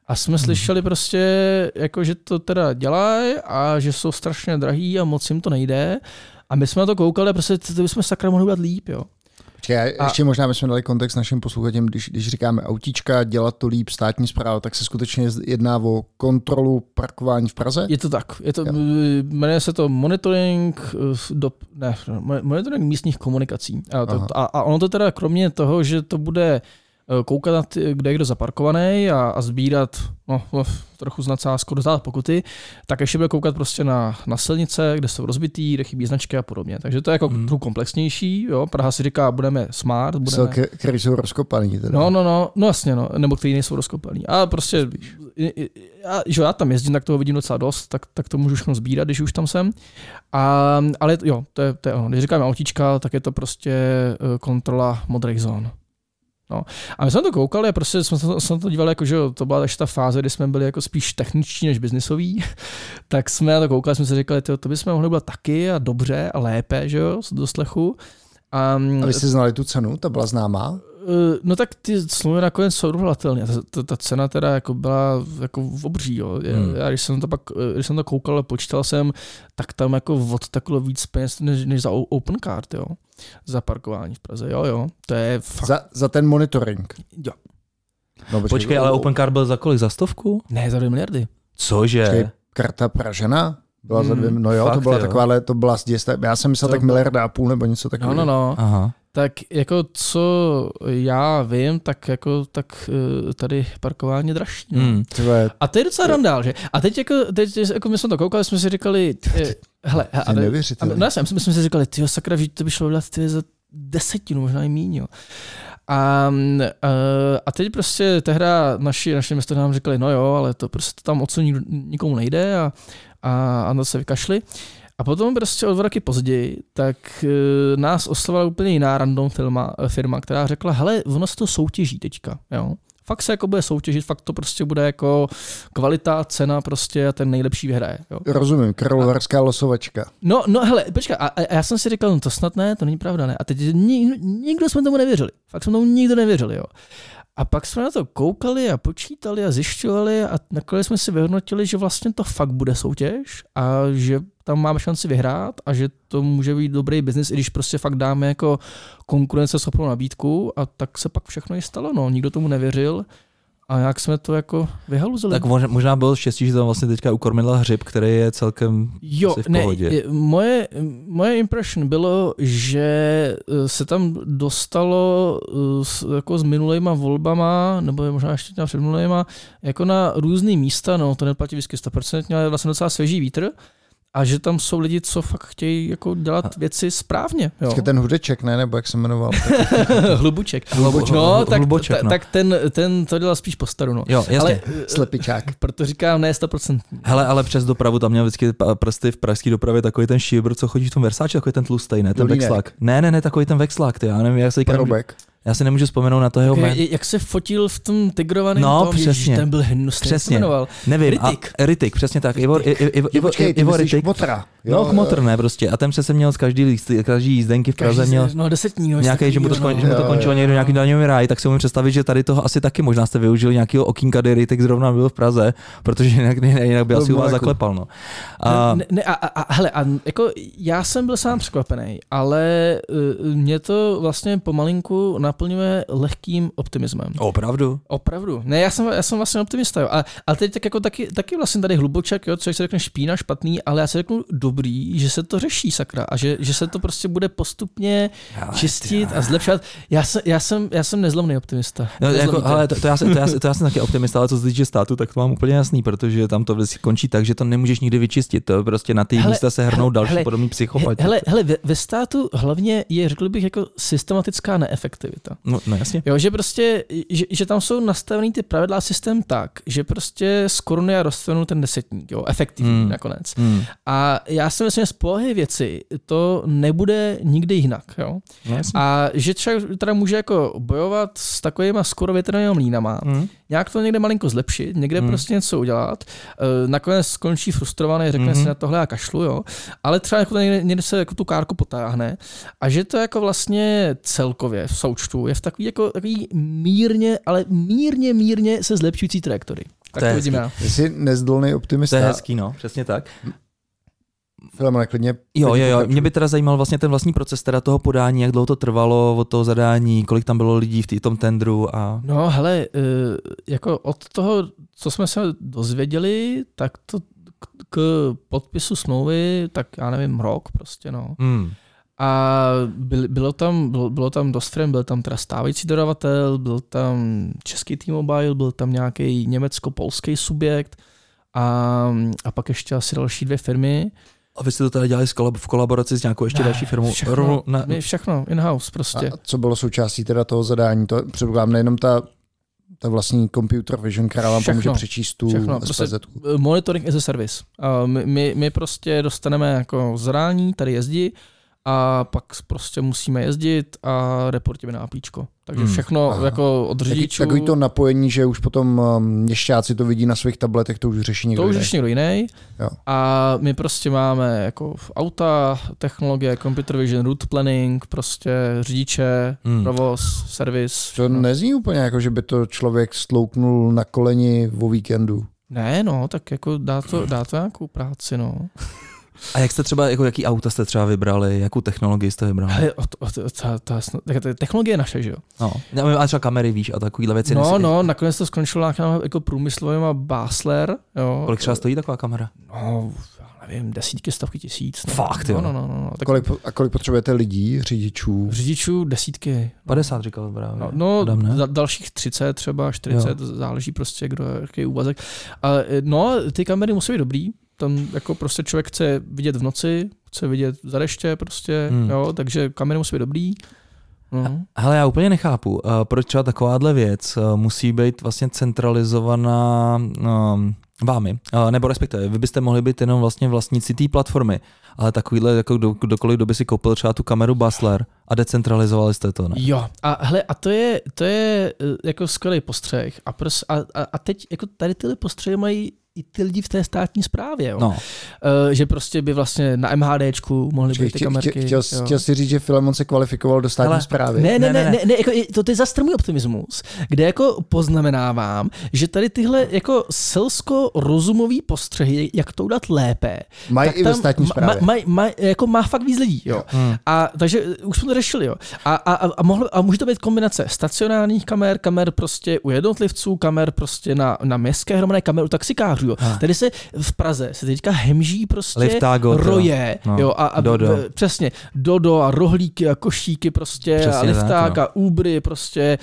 Speaker 2: A jsme hmm. slyšeli prostě, jako, že to teda dělají a že jsou strašně drahý a moc jim to nejde. A my jsme na to koukali a prostě to bychom sakra mohli udělat líp, jo.
Speaker 1: Počkej, a... ještě možná bychom dali kontext našim posluchačům, když, když říkáme autíčka, dělat to líp, státní zpráva, tak se skutečně jedná o kontrolu parkování v Praze?
Speaker 2: Je to tak. Je to, jmenuje se to monitoring, eh, do, ne, monitoring místních komunikací. A, to, a, a ono to teda kromě toho, že to bude koukat, na ty, kde je kdo zaparkovaný a, a sbírat no, no, trochu z nadsázku dostat pokuty, tak ještě bude koukat prostě na, na silnice, kde jsou rozbitý, kde chybí značky a podobně. Takže to je jako hmm. trochu komplexnější. Jo? Praha si říká, budeme smart. Budeme...
Speaker 1: Jsou, který jsou rozkopaný. Teda.
Speaker 2: No, no, no, no jasně, no, nebo který nejsou rozkopaný. A prostě, já, že já tam jezdím, tak toho vidím docela dost, tak, tak to můžu všechno sbírat, když už tam jsem. A, ale jo, to je, to je ono. Když říkáme autíčka, tak je to prostě eh, kontrola modrých zón. No. A my jsme to koukali prostě jsme, jsme to dívali, jako, že to byla ta fáze, kdy jsme byli jako spíš techničtí než biznisoví, tak jsme na to koukali, jsme si říkali, to, to bychom mohli být taky a dobře a lépe, že jo, do slechu.
Speaker 1: A, a vy jste znali tu cenu, ta byla známá?
Speaker 2: Eh, no tak ty smlouvy nakonec jsou dovolatelné. Ta, ta, ta, cena teda jako byla jako v obří. Jo. Hmm. Já, když jsem to pak, eh, když jsem to koukal a počítal jsem, tak tam jako odteklo víc peněz než, než za open card, jo. Za parkování v Praze, jo, jo. To je fakt.
Speaker 1: Za, za ten monitoring.
Speaker 2: Jo.
Speaker 3: No, počkej, počkej, ale open card byl za kolik? Za stovku?
Speaker 2: Ne, za dvě miliardy.
Speaker 3: Cože? Počkej,
Speaker 1: karta Pražena? Byla hmm, za dvě, no jo, Fakt, to byla jo. taková, ale to byla já jsem myslel to tak miliarda a půl nebo něco takového.
Speaker 2: No, no, no. Aha. Tak jako co já vím, tak jako tak eh, tady parkování dražší. No. Hmm. A to je docela randál, že? A teď jako, teď jako my jsme to koukali, jsme si říkali, eh, hele, a, a, no, já jsme, jsme si říkali, ty sakra, že to by šlo dělat za desetinu, možná i míň, jo. A, a, a teď prostě tehda naši, naši město nám říkali, no jo, ale to prostě tam odsud nikomu nejde a, a, a na se vykašli. A potom prostě o dva roky později, tak e, nás oslovila úplně jiná random firma, firma, která řekla, hele, ono se to soutěží teďka, jo. Fakt se jako bude soutěžit, fakt to prostě bude jako kvalita, cena prostě a ten nejlepší vyhraje. Jo.
Speaker 1: Rozumím, královarská losovačka.
Speaker 2: No, no hele, počkej, a, a, já jsem si říkal, no to snad ne, to není pravda, ne. A teď nik, nikdo jsme tomu nevěřili. Fakt jsme tomu nikdo nevěřili, jo. A pak jsme na to koukali a počítali a zjišťovali a nakonec jsme si vyhodnotili, že vlastně to fakt bude soutěž a že tam máme šanci vyhrát a že to může být dobrý biznis, i když prostě fakt dáme jako konkurenceschopnou nabídku a tak se pak všechno i stalo. No. Nikdo tomu nevěřil a jak jsme to jako vyhaluzili?
Speaker 3: Tak možná bylo štěstí, že tam vlastně teďka ukormila hřib, který je celkem
Speaker 2: jo,
Speaker 3: v pohodě.
Speaker 2: Ne, moje, moje impression bylo, že eh, se tam dostalo eh, s, jako s minulýma volbama, nebo možná ještě před minulýma, jako na různé místa, no to neplatí vždycky 100%, ale vlastně docela svěží vítr a že tam jsou lidi, co fakt chtějí jako dělat věci správně. Jo.
Speaker 1: ten hudeček, ne? Nebo jak se jmenoval?
Speaker 2: Hlubuček.
Speaker 3: Hlubuček.
Speaker 2: No, tak, Hluboček, no. tak ten, ten to dělal spíš po staru. No.
Speaker 3: Jo, jasně. Ale,
Speaker 1: Slepičák.
Speaker 2: Proto říkám ne 100%.
Speaker 3: Hele, ale přes dopravu tam měl vždycky prsty v pražské dopravě takový ten šíbr, co chodí v tom Versace, takový ten tlustý, ne? Ten vexlák. Ne, ne, ne, takový ten vexlák, ty, já nevím, jak se říkám. Já si nemůžu vzpomenout na to jeho jméno.
Speaker 2: Jak se fotil v tom tigrovaném
Speaker 3: no, tom, přesně.
Speaker 2: Ježiš, ten byl hnusný.
Speaker 3: Přesně. Nevím.
Speaker 2: Ritik.
Speaker 3: A, Ritik, přesně tak. Ivo, Ivo, Ivo, Ivo, Ivo Ritik.
Speaker 1: Botra.
Speaker 3: No, motor ne prostě. A ten přece měl z každý, každý jízdenky v Praze
Speaker 2: Každý-
Speaker 3: měl
Speaker 2: no, desetní, no,
Speaker 3: nějaký, že mu to,
Speaker 2: no.
Speaker 3: skon, že mu to
Speaker 1: Jo,
Speaker 3: končilo
Speaker 1: jo,
Speaker 3: někdo
Speaker 1: jo.
Speaker 3: nějaký daňový ráj, tak si umím představit, že tady toho asi taky možná jste využili nějakého okýnka, kdy Ritek zrovna byl v Praze, protože jinak, jinak by
Speaker 1: Byl
Speaker 3: asi u vás
Speaker 1: Monaku.
Speaker 3: zaklepal. No. A,
Speaker 2: Ne, ne, a, a, a, hele, a jako já jsem byl sám překvapený, ale uh, mě to vlastně pomalinku naplňuje lehkým optimismem.
Speaker 3: opravdu?
Speaker 2: Opravdu. Ne, já jsem, já jsem vlastně optimista, jo. A, ale teď tak jako taky, taky vlastně tady hluboček, jo, co se řekne špína, špatný, ale já si řeknu dobrý, že se to řeší, sakra, a že, že se to prostě bude postupně
Speaker 3: Hele,
Speaker 2: čistit a zlepšovat. Já jsem, já jsem, já jsem nezlomný optimista.
Speaker 3: No, jako, ale to, to, já, jsem- to, já, jsem- to já jsem taky optimista, ale co se týče státu, tak to mám úplně jasný, protože tam to vždycky končí tak, že to nemůžeš nikdy vyčistit. To prostě na ty
Speaker 2: Hele,
Speaker 3: místa se hrnou
Speaker 2: hele,
Speaker 3: další
Speaker 2: hele,
Speaker 3: podobný psychopati.
Speaker 2: Hele, hele ve, ve státu hlavně je, řekl bych, jako systematická neefektivita.
Speaker 3: No, no jasně.
Speaker 2: Jo, že prostě, že, že tam jsou nastavený ty pravidla systém tak, že prostě z koruny já dostanu ten desetník, jo, efektivní
Speaker 3: Hmm.
Speaker 2: nakonec.
Speaker 3: Hmm.
Speaker 2: A já si myslím, že z povahy věci to nebude nikdy jinak, jo.
Speaker 3: No, jasně.
Speaker 2: A že třeba teda může jako bojovat s takovýma skoro větrnými mlínama,
Speaker 3: Hmm.
Speaker 2: Nějak to někde malinko zlepšit, někde
Speaker 3: Hmm.
Speaker 2: prostě něco udělat, e, nakonec skončí frustrovaný, řekne hmm. si na tohle a kašlu, jo, ale třeba jako někde, někde se jako tu kárku potáhne a že to jako vlastně celkově v součtu je v takový jako takový mírně, ale mírně, mírně se zlepšující trajektory. Tak
Speaker 3: To je
Speaker 2: to, vidím já.
Speaker 1: Jsi nezdolný
Speaker 3: To
Speaker 1: optimista.
Speaker 3: je hezký, no, přesně tak.
Speaker 1: Filemone, klidně.
Speaker 3: Jo, jo, jo. Mě by teda zajímal vlastně ten vlastní proces teda toho podání, jak dlouho to trvalo od toho zadání, kolik tam bylo lidí v tý- tom tendru a...
Speaker 2: No hele, e, jako od toho, co jsme se dozvěděli, tak to k- k podpisu smlouvy, tak já nevím, rok prostě, no.
Speaker 3: Hmm.
Speaker 2: A byl, bylo, tam, bylo, bylo tam dost firm, byl tam teda stávající dodavatel, byl tam český T-Mobile, byl tam nějaký německo-polský subjekt a, a pak ještě asi další dvě firmy.
Speaker 3: A vy jste to teda dělali v kolaboraci s nějakou ještě
Speaker 2: Ne,
Speaker 3: další firmou?
Speaker 2: všechno.
Speaker 3: Rovnou na,
Speaker 2: všechno, in-house prostě.
Speaker 1: A co bylo součástí teda toho zadání? To předpokládám nejenom ta, ta vlastní computer vision, která vám
Speaker 2: Všechno.
Speaker 1: pomůže přečíst tu
Speaker 2: Všechno, prostě-. Monitoring as a service. A my, my, my prostě dostaneme jako zadání, tady jezdí, a pak prostě musíme jezdit a reportíme na APIčko. Takže
Speaker 3: Hmm,
Speaker 2: všechno
Speaker 1: aha.
Speaker 2: jako od řidičů.
Speaker 1: takový to napojení, že už potom um, měšťáci to vidí na svých tabletech, to už řeší někdo
Speaker 2: To už
Speaker 1: jiný.
Speaker 2: řeší někdo jiný.
Speaker 1: Jo.
Speaker 2: A my prostě máme jako auta, technologie, computer vision, route planning, prostě řidiče,
Speaker 3: Hmm.
Speaker 2: provoz, servis.
Speaker 1: To nezní úplně jako, že by to člověk stlouknul na koleni o víkendu.
Speaker 2: Ne, no, tak jako dá to, dá to nějakou práci, no.
Speaker 3: A jak jste třeba, jako jaký auta jste třeba vybrali, jakou technologii jste vybrali?
Speaker 2: Hele, o, to- o, to- ta, ta, ta, ta technologie je naše, že jo?
Speaker 3: No, Já- a třeba kamery, víš, a takovýhle věci.
Speaker 2: No,
Speaker 3: nesmí-
Speaker 2: no, nakonec to skončilo nějakým jako průmyslovým Basler, jo.
Speaker 3: Kolik třeba stojí taková kamera?
Speaker 2: No, já nevím, desítky, stovky tisíc. No.
Speaker 3: Fakt, jo.
Speaker 2: no, no, no, no, no. Tak
Speaker 1: Kolik, a kolik potřebujete lidí, řidičů?
Speaker 2: řidičů desítky.
Speaker 3: 50 říkal právě.
Speaker 2: No, no
Speaker 3: Adam, ne?
Speaker 2: da, dalších 30 třeba, 40, jo. záleží prostě, kdo jaký je úvazek. A, no, ty kamery musí být dobrý, tam jako prostě člověk chce vidět v noci, chce vidět za deště prostě,
Speaker 3: Hmm.
Speaker 2: jo, takže kamery musí být dobrý. No.
Speaker 3: Hele, já úplně nechápu, uh, proč třeba takováhle věc uh, musí být vlastně centralizovaná um, vámi, uh, nebo respektive, vy byste mohli být jenom vlastně vlastníci té platformy, ale takovýhle, jako kdo, kdokoliv, kdo by si koupil třeba tu kameru Basler a decentralizovali jste to, ne?
Speaker 2: Jo, a hele, a to je, to je eh, jako skvělý postřeh. A, pros, a, a, a teď jako tady tyhle postřehy mají i ty lidi v té státní správě, jo.
Speaker 3: No,
Speaker 2: Uh, že prostě by vlastně na MHDčku mohly být ty
Speaker 1: Chtěl,
Speaker 2: kamerky.
Speaker 1: chtěl,
Speaker 2: jo.
Speaker 1: chtěl jsi říct, že Filemon se kvalifikoval do státní
Speaker 3: Hele,
Speaker 1: zprávy?
Speaker 2: Ne, ne,
Speaker 3: Ne,
Speaker 2: ne,
Speaker 3: ne,
Speaker 2: ne, jako, je- to, to je zastrmý optimismus, kde jako poznamenávám, že tady tyhle jako selsko-rozumový postřehy, jak to udělat lépe,
Speaker 1: Mají
Speaker 2: tak
Speaker 1: i ve státní
Speaker 2: ma-
Speaker 1: správě.
Speaker 2: ma- maj- maj- jako má fakt víc lidí, jo.
Speaker 3: Hmm.
Speaker 2: A takže eh, už jsme to řešili, jo. A, a, a, a, mohlo, a může to být kombinace stacionárních kamer, kamer prostě u jednotlivců, kamer prostě na, na městské hromadné kamer u taxikářů, jo.
Speaker 3: Ah.
Speaker 2: Tady se v Praze se teďka hemží prostě
Speaker 3: Liftago,
Speaker 2: roje,
Speaker 3: No.
Speaker 2: jo, a, a
Speaker 3: Dodo.
Speaker 2: přesně, Dodo a rohlíky a košíky prostě
Speaker 3: Přesně
Speaker 2: a lifták
Speaker 3: tak, no.
Speaker 2: a Ubry prostě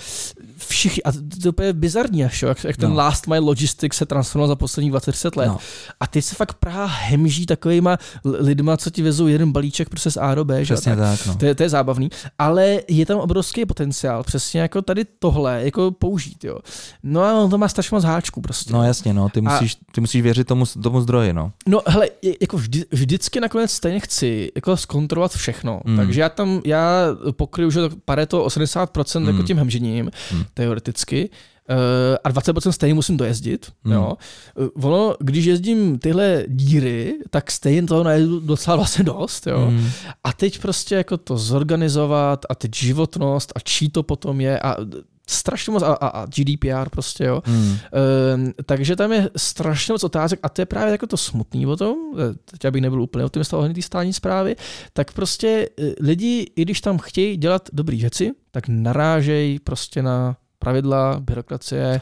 Speaker 2: všichni, a to, to je úplně bizarní až, jo, jak, jak ten
Speaker 3: No.
Speaker 2: last mile logistics se transformoval za posledních 20 let.
Speaker 3: No.
Speaker 2: A teď se fakt Praha hemží takovýma lidma, co ti vezou jeden balíček prostě z A do B, že?
Speaker 3: Přesně
Speaker 2: tak.
Speaker 3: tak, no.
Speaker 2: To je, to je zábavný, ale je tam obrovský potenciál, přesně jako tady tohle, jako použít, jo. No a on to má strašně moc háčků prostě.
Speaker 3: No jasně, no, ty
Speaker 2: A-
Speaker 3: musíš, ty musíš věřit tomu, tomu zdroji, no.
Speaker 2: No hele, jako vždy, vždycky nakonec stejně chci jako zkontrolovat všechno.
Speaker 3: Mm.
Speaker 2: Takže já tam, já pokryju, že Pareto 80% mm. jako
Speaker 3: Mm.
Speaker 2: tím hemžením,
Speaker 3: Mm.
Speaker 2: Teoreticky. a 20% stejně musím dojezdit. Hmm. Jo. Ono, když jezdím tyhle díry, tak stejně toho najdu docela vlastně dost. Jo. Hmm. A teď prostě jako to zorganizovat a teď životnost a čí to potom je a strašně moc a, a, a GDPR prostě, jo. Hmm. Uh, takže tam je strašně moc otázek a to je právě jako to smutný o tom, eh, teď abych nebyl úplně optimista ohledně té stání zprávy, tak prostě eh, lidi, i když tam chtějí dělat dobré věci, tak narážejí prostě na pravidla, byrokracie,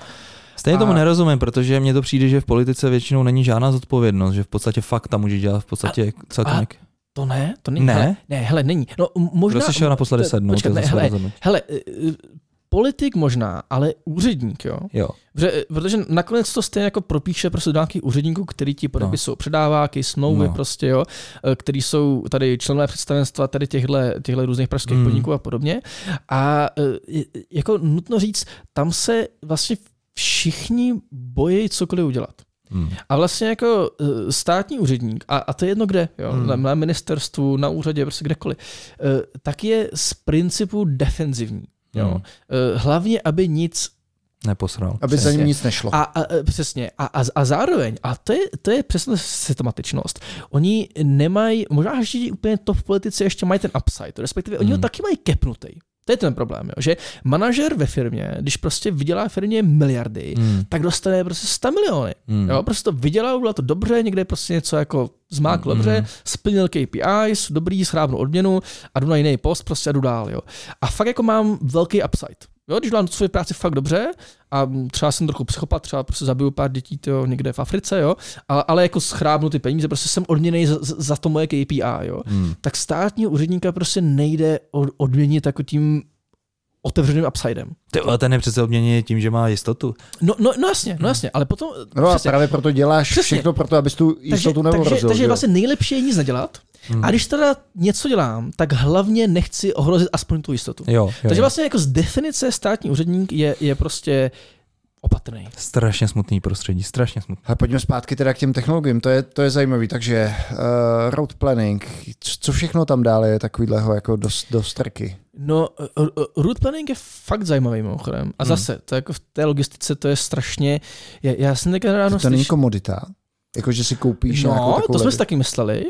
Speaker 3: Stejně a... tomu nerozumím, protože mně to přijde, že v politice většinou není žádná zodpovědnost, že v podstatě fakt tam může dělat v podstatě a, celkem a
Speaker 2: to ne, to není.
Speaker 3: Ne?
Speaker 2: Hele, ne, hele, není. No, možná...
Speaker 3: Kdo si šel naposledy sednout?
Speaker 2: Počkat, ne, hele, hele, politik možná, ale úředník, jo.
Speaker 3: jo.
Speaker 2: Protože, protože nakonec to stejně jako propíše prostě do nějakých úředníků, který ti podepisou no. předáváky, smlouvy no. prostě, jo, eh, který jsou tady členové představenstva tady těchto, těchto různých pražských mm. podniků a podobně. A eh, jako nutno říct, tam se vlastně všichni bojí cokoliv udělat. Hmm. A vlastně jako eh, státní úředník, a, a to je jedno kde, jo, hmm. na ministerstvu, na úřadě, prostě kdekoliv, tak je z principu defenzivní. Jo. Hmm. Eh, hlavně, aby nic
Speaker 3: neposral.
Speaker 1: Aby přesně. za ním nic nešlo.
Speaker 2: A, a přesně. A, a, a zároveň, a to je, to je přesně systematičnost, oni nemají, možná že úplně to v politice ještě mají ten upside, respektive hmm. oni ho hmm. taky mají kepnutý. To je ten problém, jo? že manažer ve firmě, když prostě vydělá firmě miliardy, hmm. tak dostane prostě 100 miliony. Hmm. Jo? Prostě to vydělal, bylo to dobře, někde prostě něco jako zmákl hmm. dobře, splnil KPIs, dobrý, schrábnu odměnu a jdu na jiný post, prostě a jdu dál. Jo? A fakt jako mám velký upside. Jo, když dělám svoji práci fakt dobře a třeba jsem trochu psychopat, třeba prostě zabiju pár dětí tyjo, někde v Africe, jo, ale, ale jako schrábnu ty peníze, prostě jsem odměněný za, za to moje KPI, jo, hmm. tak státního úředníka prostě nejde odměnit jako tím otevřeným upsidem.
Speaker 3: Ty, ale ten je přece odměněný tím, že má jistotu.
Speaker 2: No, no, no jasně, no jasně, ale potom...
Speaker 1: No a právě proto děláš přesně. všechno pro to, abys tu jistotu
Speaker 2: takže, takže, takže vlastně nejlepší je nic nedělat, Hmm. A když teda něco dělám, tak hlavně nechci ohrozit aspoň tu jistotu.
Speaker 3: Jo, jo,
Speaker 2: Takže vlastně jako z definice státní úředník je, je prostě opatrný.
Speaker 3: Strašně smutný prostředí, strašně smutný.
Speaker 1: Ale pojďme zpátky teda k těm technologiím, to je, to je zajímavý. Takže uh, road planning, co všechno tam dále je takovýhleho jako do, do strky?
Speaker 2: No, uh, route planning je fakt zajímavý mimochodem. A hmm. zase, to jako v té logistice to je strašně, já, já jsem teďka ráno...
Speaker 1: To, to není komodita? Jako, že si koupíš
Speaker 2: No, to jsme si taky mysleli.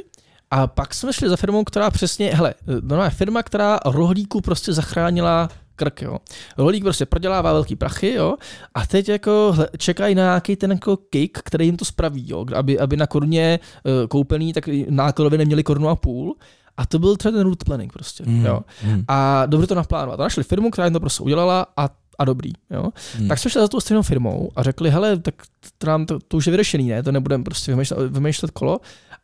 Speaker 2: A pak jsme šli za firmou, která přesně, hele, no, firma, která rohlíku prostě zachránila krk, jo. Rohlík prostě prodělává velký prachy, jo, a teď jako čekají na nějaký ten jako cake, který jim to spraví, jo, aby, aby na koruně uh, koupený, tak nákladově neměli korunu a půl. A to byl třeba ten route planning prostě, mm, jo. Mm. A dobře to naplánovat. A našli firmu, která jim to prostě udělala a a dobrý. Jo? Hmm. Tak jsme šli za tou stejnou firmou a řekli, hele, tak to, nám to, to už je vyřešený, ne? To nebudeme prostě vymýšlet, vymýšlet kolo.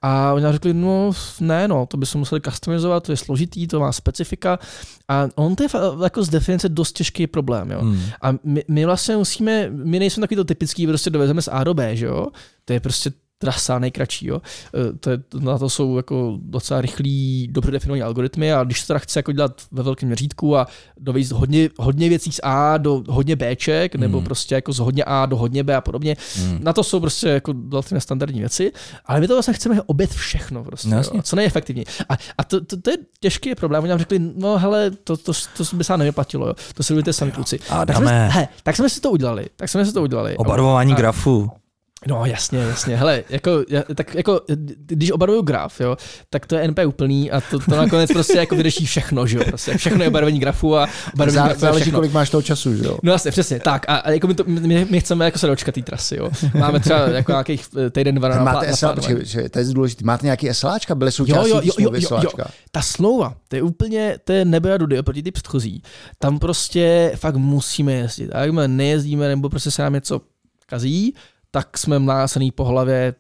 Speaker 2: A oni nám řekli, no ne, no, to bychom museli customizovat, to je složitý, to má specifika. A on to je jako z definice dost těžký problém, jo. Hmm. A my, my, vlastně musíme, my nejsme takový to typický, prostě dovezeme z A do B, že jo. To je prostě trasa nejkratší. Jo. E, to je, na to jsou jako docela rychlí, dobře definované algoritmy a když se teda chce jako dělat ve velkém měřítku a dovést hodně, hodně věcí z A do hodně Bček, mm. nebo prostě jako z hodně A do hodně B a podobně, mm. na to jsou prostě jako relativně standardní věci, ale my to vlastně chceme obět všechno prostě, no, jo, co nejefektivněji. A, a to, to, to, je těžký problém, oni nám řekli, no hele, to, to, to, by se nevyplatilo, jo. to si budete sami kluci.
Speaker 3: A
Speaker 2: tak, jsme, he, tak jsme si to udělali, tak jsme si to udělali.
Speaker 3: Obarvování a, grafu.
Speaker 2: No jasně, jasně. Hele, jako, tak jako, když obarvuju graf, jo, tak to je NP úplný a to, to nakonec prostě jako vyřeší všechno, že jo, prostě všechno je barvení grafu a barvení
Speaker 1: grafu Záleží, kolik máš toho času, že jo.
Speaker 2: No jasně, přesně, tak a, a jako my, to, my, my, chceme jako se dočkat té trasy, jo. Máme třeba jako nějakých eh, týden, dva na
Speaker 1: Máte SL, to je důležité, máte nějaký SLáčka, byly součástí jo, jo, jo, jo, jo, jo,
Speaker 2: Ta smlouva, to je úplně, to je nebe a dudy oproti ty předchozí. Tam prostě fakt musíme jezdit. A jak my nejezdíme, nebo prostě se nám něco kazí, tak jsme mlácený po hlavě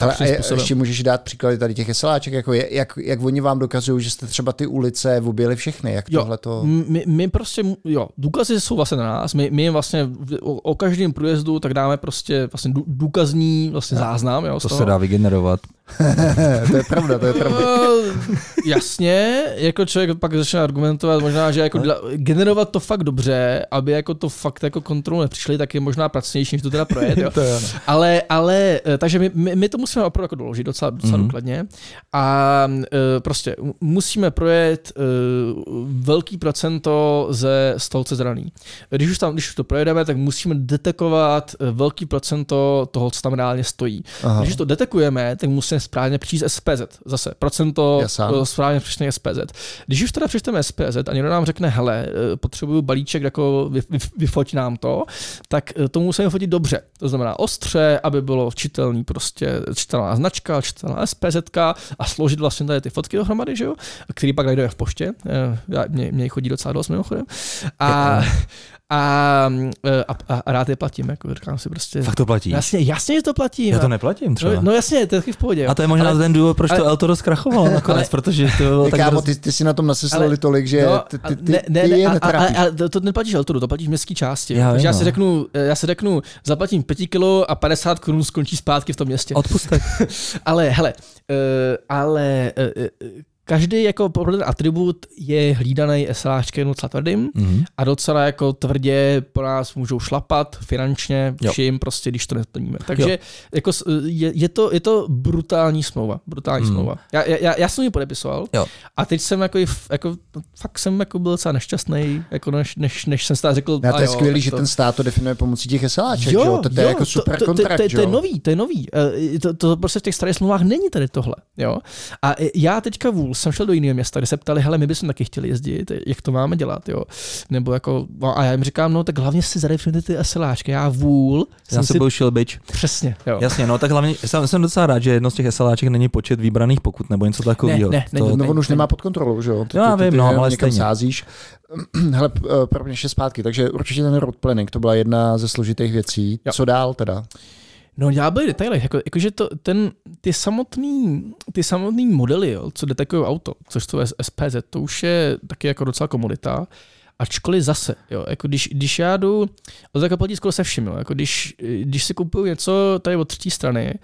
Speaker 1: ale a ještě můžeš dát příklady tady těch SLáček, jako je, jak, jak oni vám dokazují, že jste třeba ty ulice objeli všechny, jak tohle to...
Speaker 2: My, my, prostě, jo, důkazy jsou vlastně na nás, my, my vlastně o, o každém průjezdu tak dáme prostě vlastně důkazní vlastně záznam. Jo,
Speaker 3: to se dá vygenerovat.
Speaker 1: to je pravda, to je pravda.
Speaker 2: Uh, jasně, jako člověk pak začne argumentovat možná, že jako dla, generovat to fakt dobře, aby jako to fakt jako kontrolu nepřišli, tak je možná pracnější, než to teda projet. Jo.
Speaker 1: to je,
Speaker 2: ale, ale, eh, takže my, my, my, to musíme opravdu jako doložit docela, docela mm-hmm. důkladně a uh, prostě musíme projet uh, velký procento ze stolce zraný. Když už tam, když už to projedeme, tak musíme detekovat velký procento toho, co tam reálně stojí. Aha. Když to detekujeme, tak musíme správně přijít SPZ. Zase procento Jasán. správně přečte SPZ. Když už teda přečteme SPZ a někdo nám řekne, hele, eh, potřebuju balíček, jako vy, vy, vyfoť nám to, tak eh, to musíme fotit dobře. To znamená ostře, aby bylo čitelný prostě čitelná značka, čitelná SPZ a složit vlastně tady ty fotky dohromady, že jo? který pak najdeme v poště. Eh, já, mě, mě chodí docela dost mimochodem. A, a, a, a, rád je platím, jako říkám si prostě.
Speaker 3: Fakt to platí?
Speaker 2: Jasně, jasně, že to platí.
Speaker 3: Já to neplatím třeba.
Speaker 2: No, no jasně, to je v pohodě.
Speaker 3: A to je možná ale, ten důvod, proč ale, to Eltoro zkrachovalo nakonec, ale, protože to bylo
Speaker 1: tak... Kámo, ty, ty si na tom naseslali tolik, že no, ty, ty, ty, ne, ne, ty ne,
Speaker 2: a, a, a, to neplatíš Eltoru, to platíš městské části. Já, vím, já, si no. řeknu, já si řeknu, zaplatím 5 kilo a 50 korun skončí zpátky v tom městě.
Speaker 3: Odpustek.
Speaker 2: ale hele, uh, ale uh, každý jako ten atribut je hlídaný SLAčkem docela tvrdým mm-hmm. a docela jako tvrdě po nás můžou šlapat finančně, vším, jo. prostě, když to nesplníme. Takže jako je, je, to, je to brutální smlouva. Brutální mm. smlouva. Já, já, já jsem ji podepisoval jo. a teď jsem jako, jako fakt jsem jako byl docela nešťastný, jako než, než, než jsem stát řekl.
Speaker 1: Já to je jo, skvělý, že to... ten stát to definuje pomocí těch SLAček, jo, jo? To, to je jako super to, kontrakt, to,
Speaker 2: to, to, to, je nový, to je nový. To, to, to prostě v těch starých smlouvách není tady tohle. Jo? A já teďka vůl jsem šel do jiného města, kde se ptali, hele, my bychom taky chtěli jezdit, jak to máme dělat, jo. Nebo jako, no a já jim říkám, no tak hlavně si zadefinujte ty SLáčky, já vůl.
Speaker 3: Já se byl šilbič.
Speaker 2: Přesně, jo.
Speaker 3: Jasně, no tak hlavně, jsem, jsem docela rád, že jedno z těch SLáček není počet vybraných pokud nebo něco takového.
Speaker 2: Ne, ne,
Speaker 1: to, no on už nemá pod kontrolou, že jo.
Speaker 3: Ty, já vím, no, ale stejně.
Speaker 1: sázíš. Hele, eh, pro mě zpátky, takže určitě ten road planning, to byla jedna ze složitých věcí. Jo. Co dál teda?
Speaker 2: No já byly detaily, jako, jakože to, ten, ty samotný, ty samotný modely, jo, co detekují auto, což to je SPZ, to už je taky jako docela komodita, ačkoliv zase, jo, jako když, když já jdu, to tak platí skoro se vším, jo, jako když, když si kupuju něco tady od třetí strany,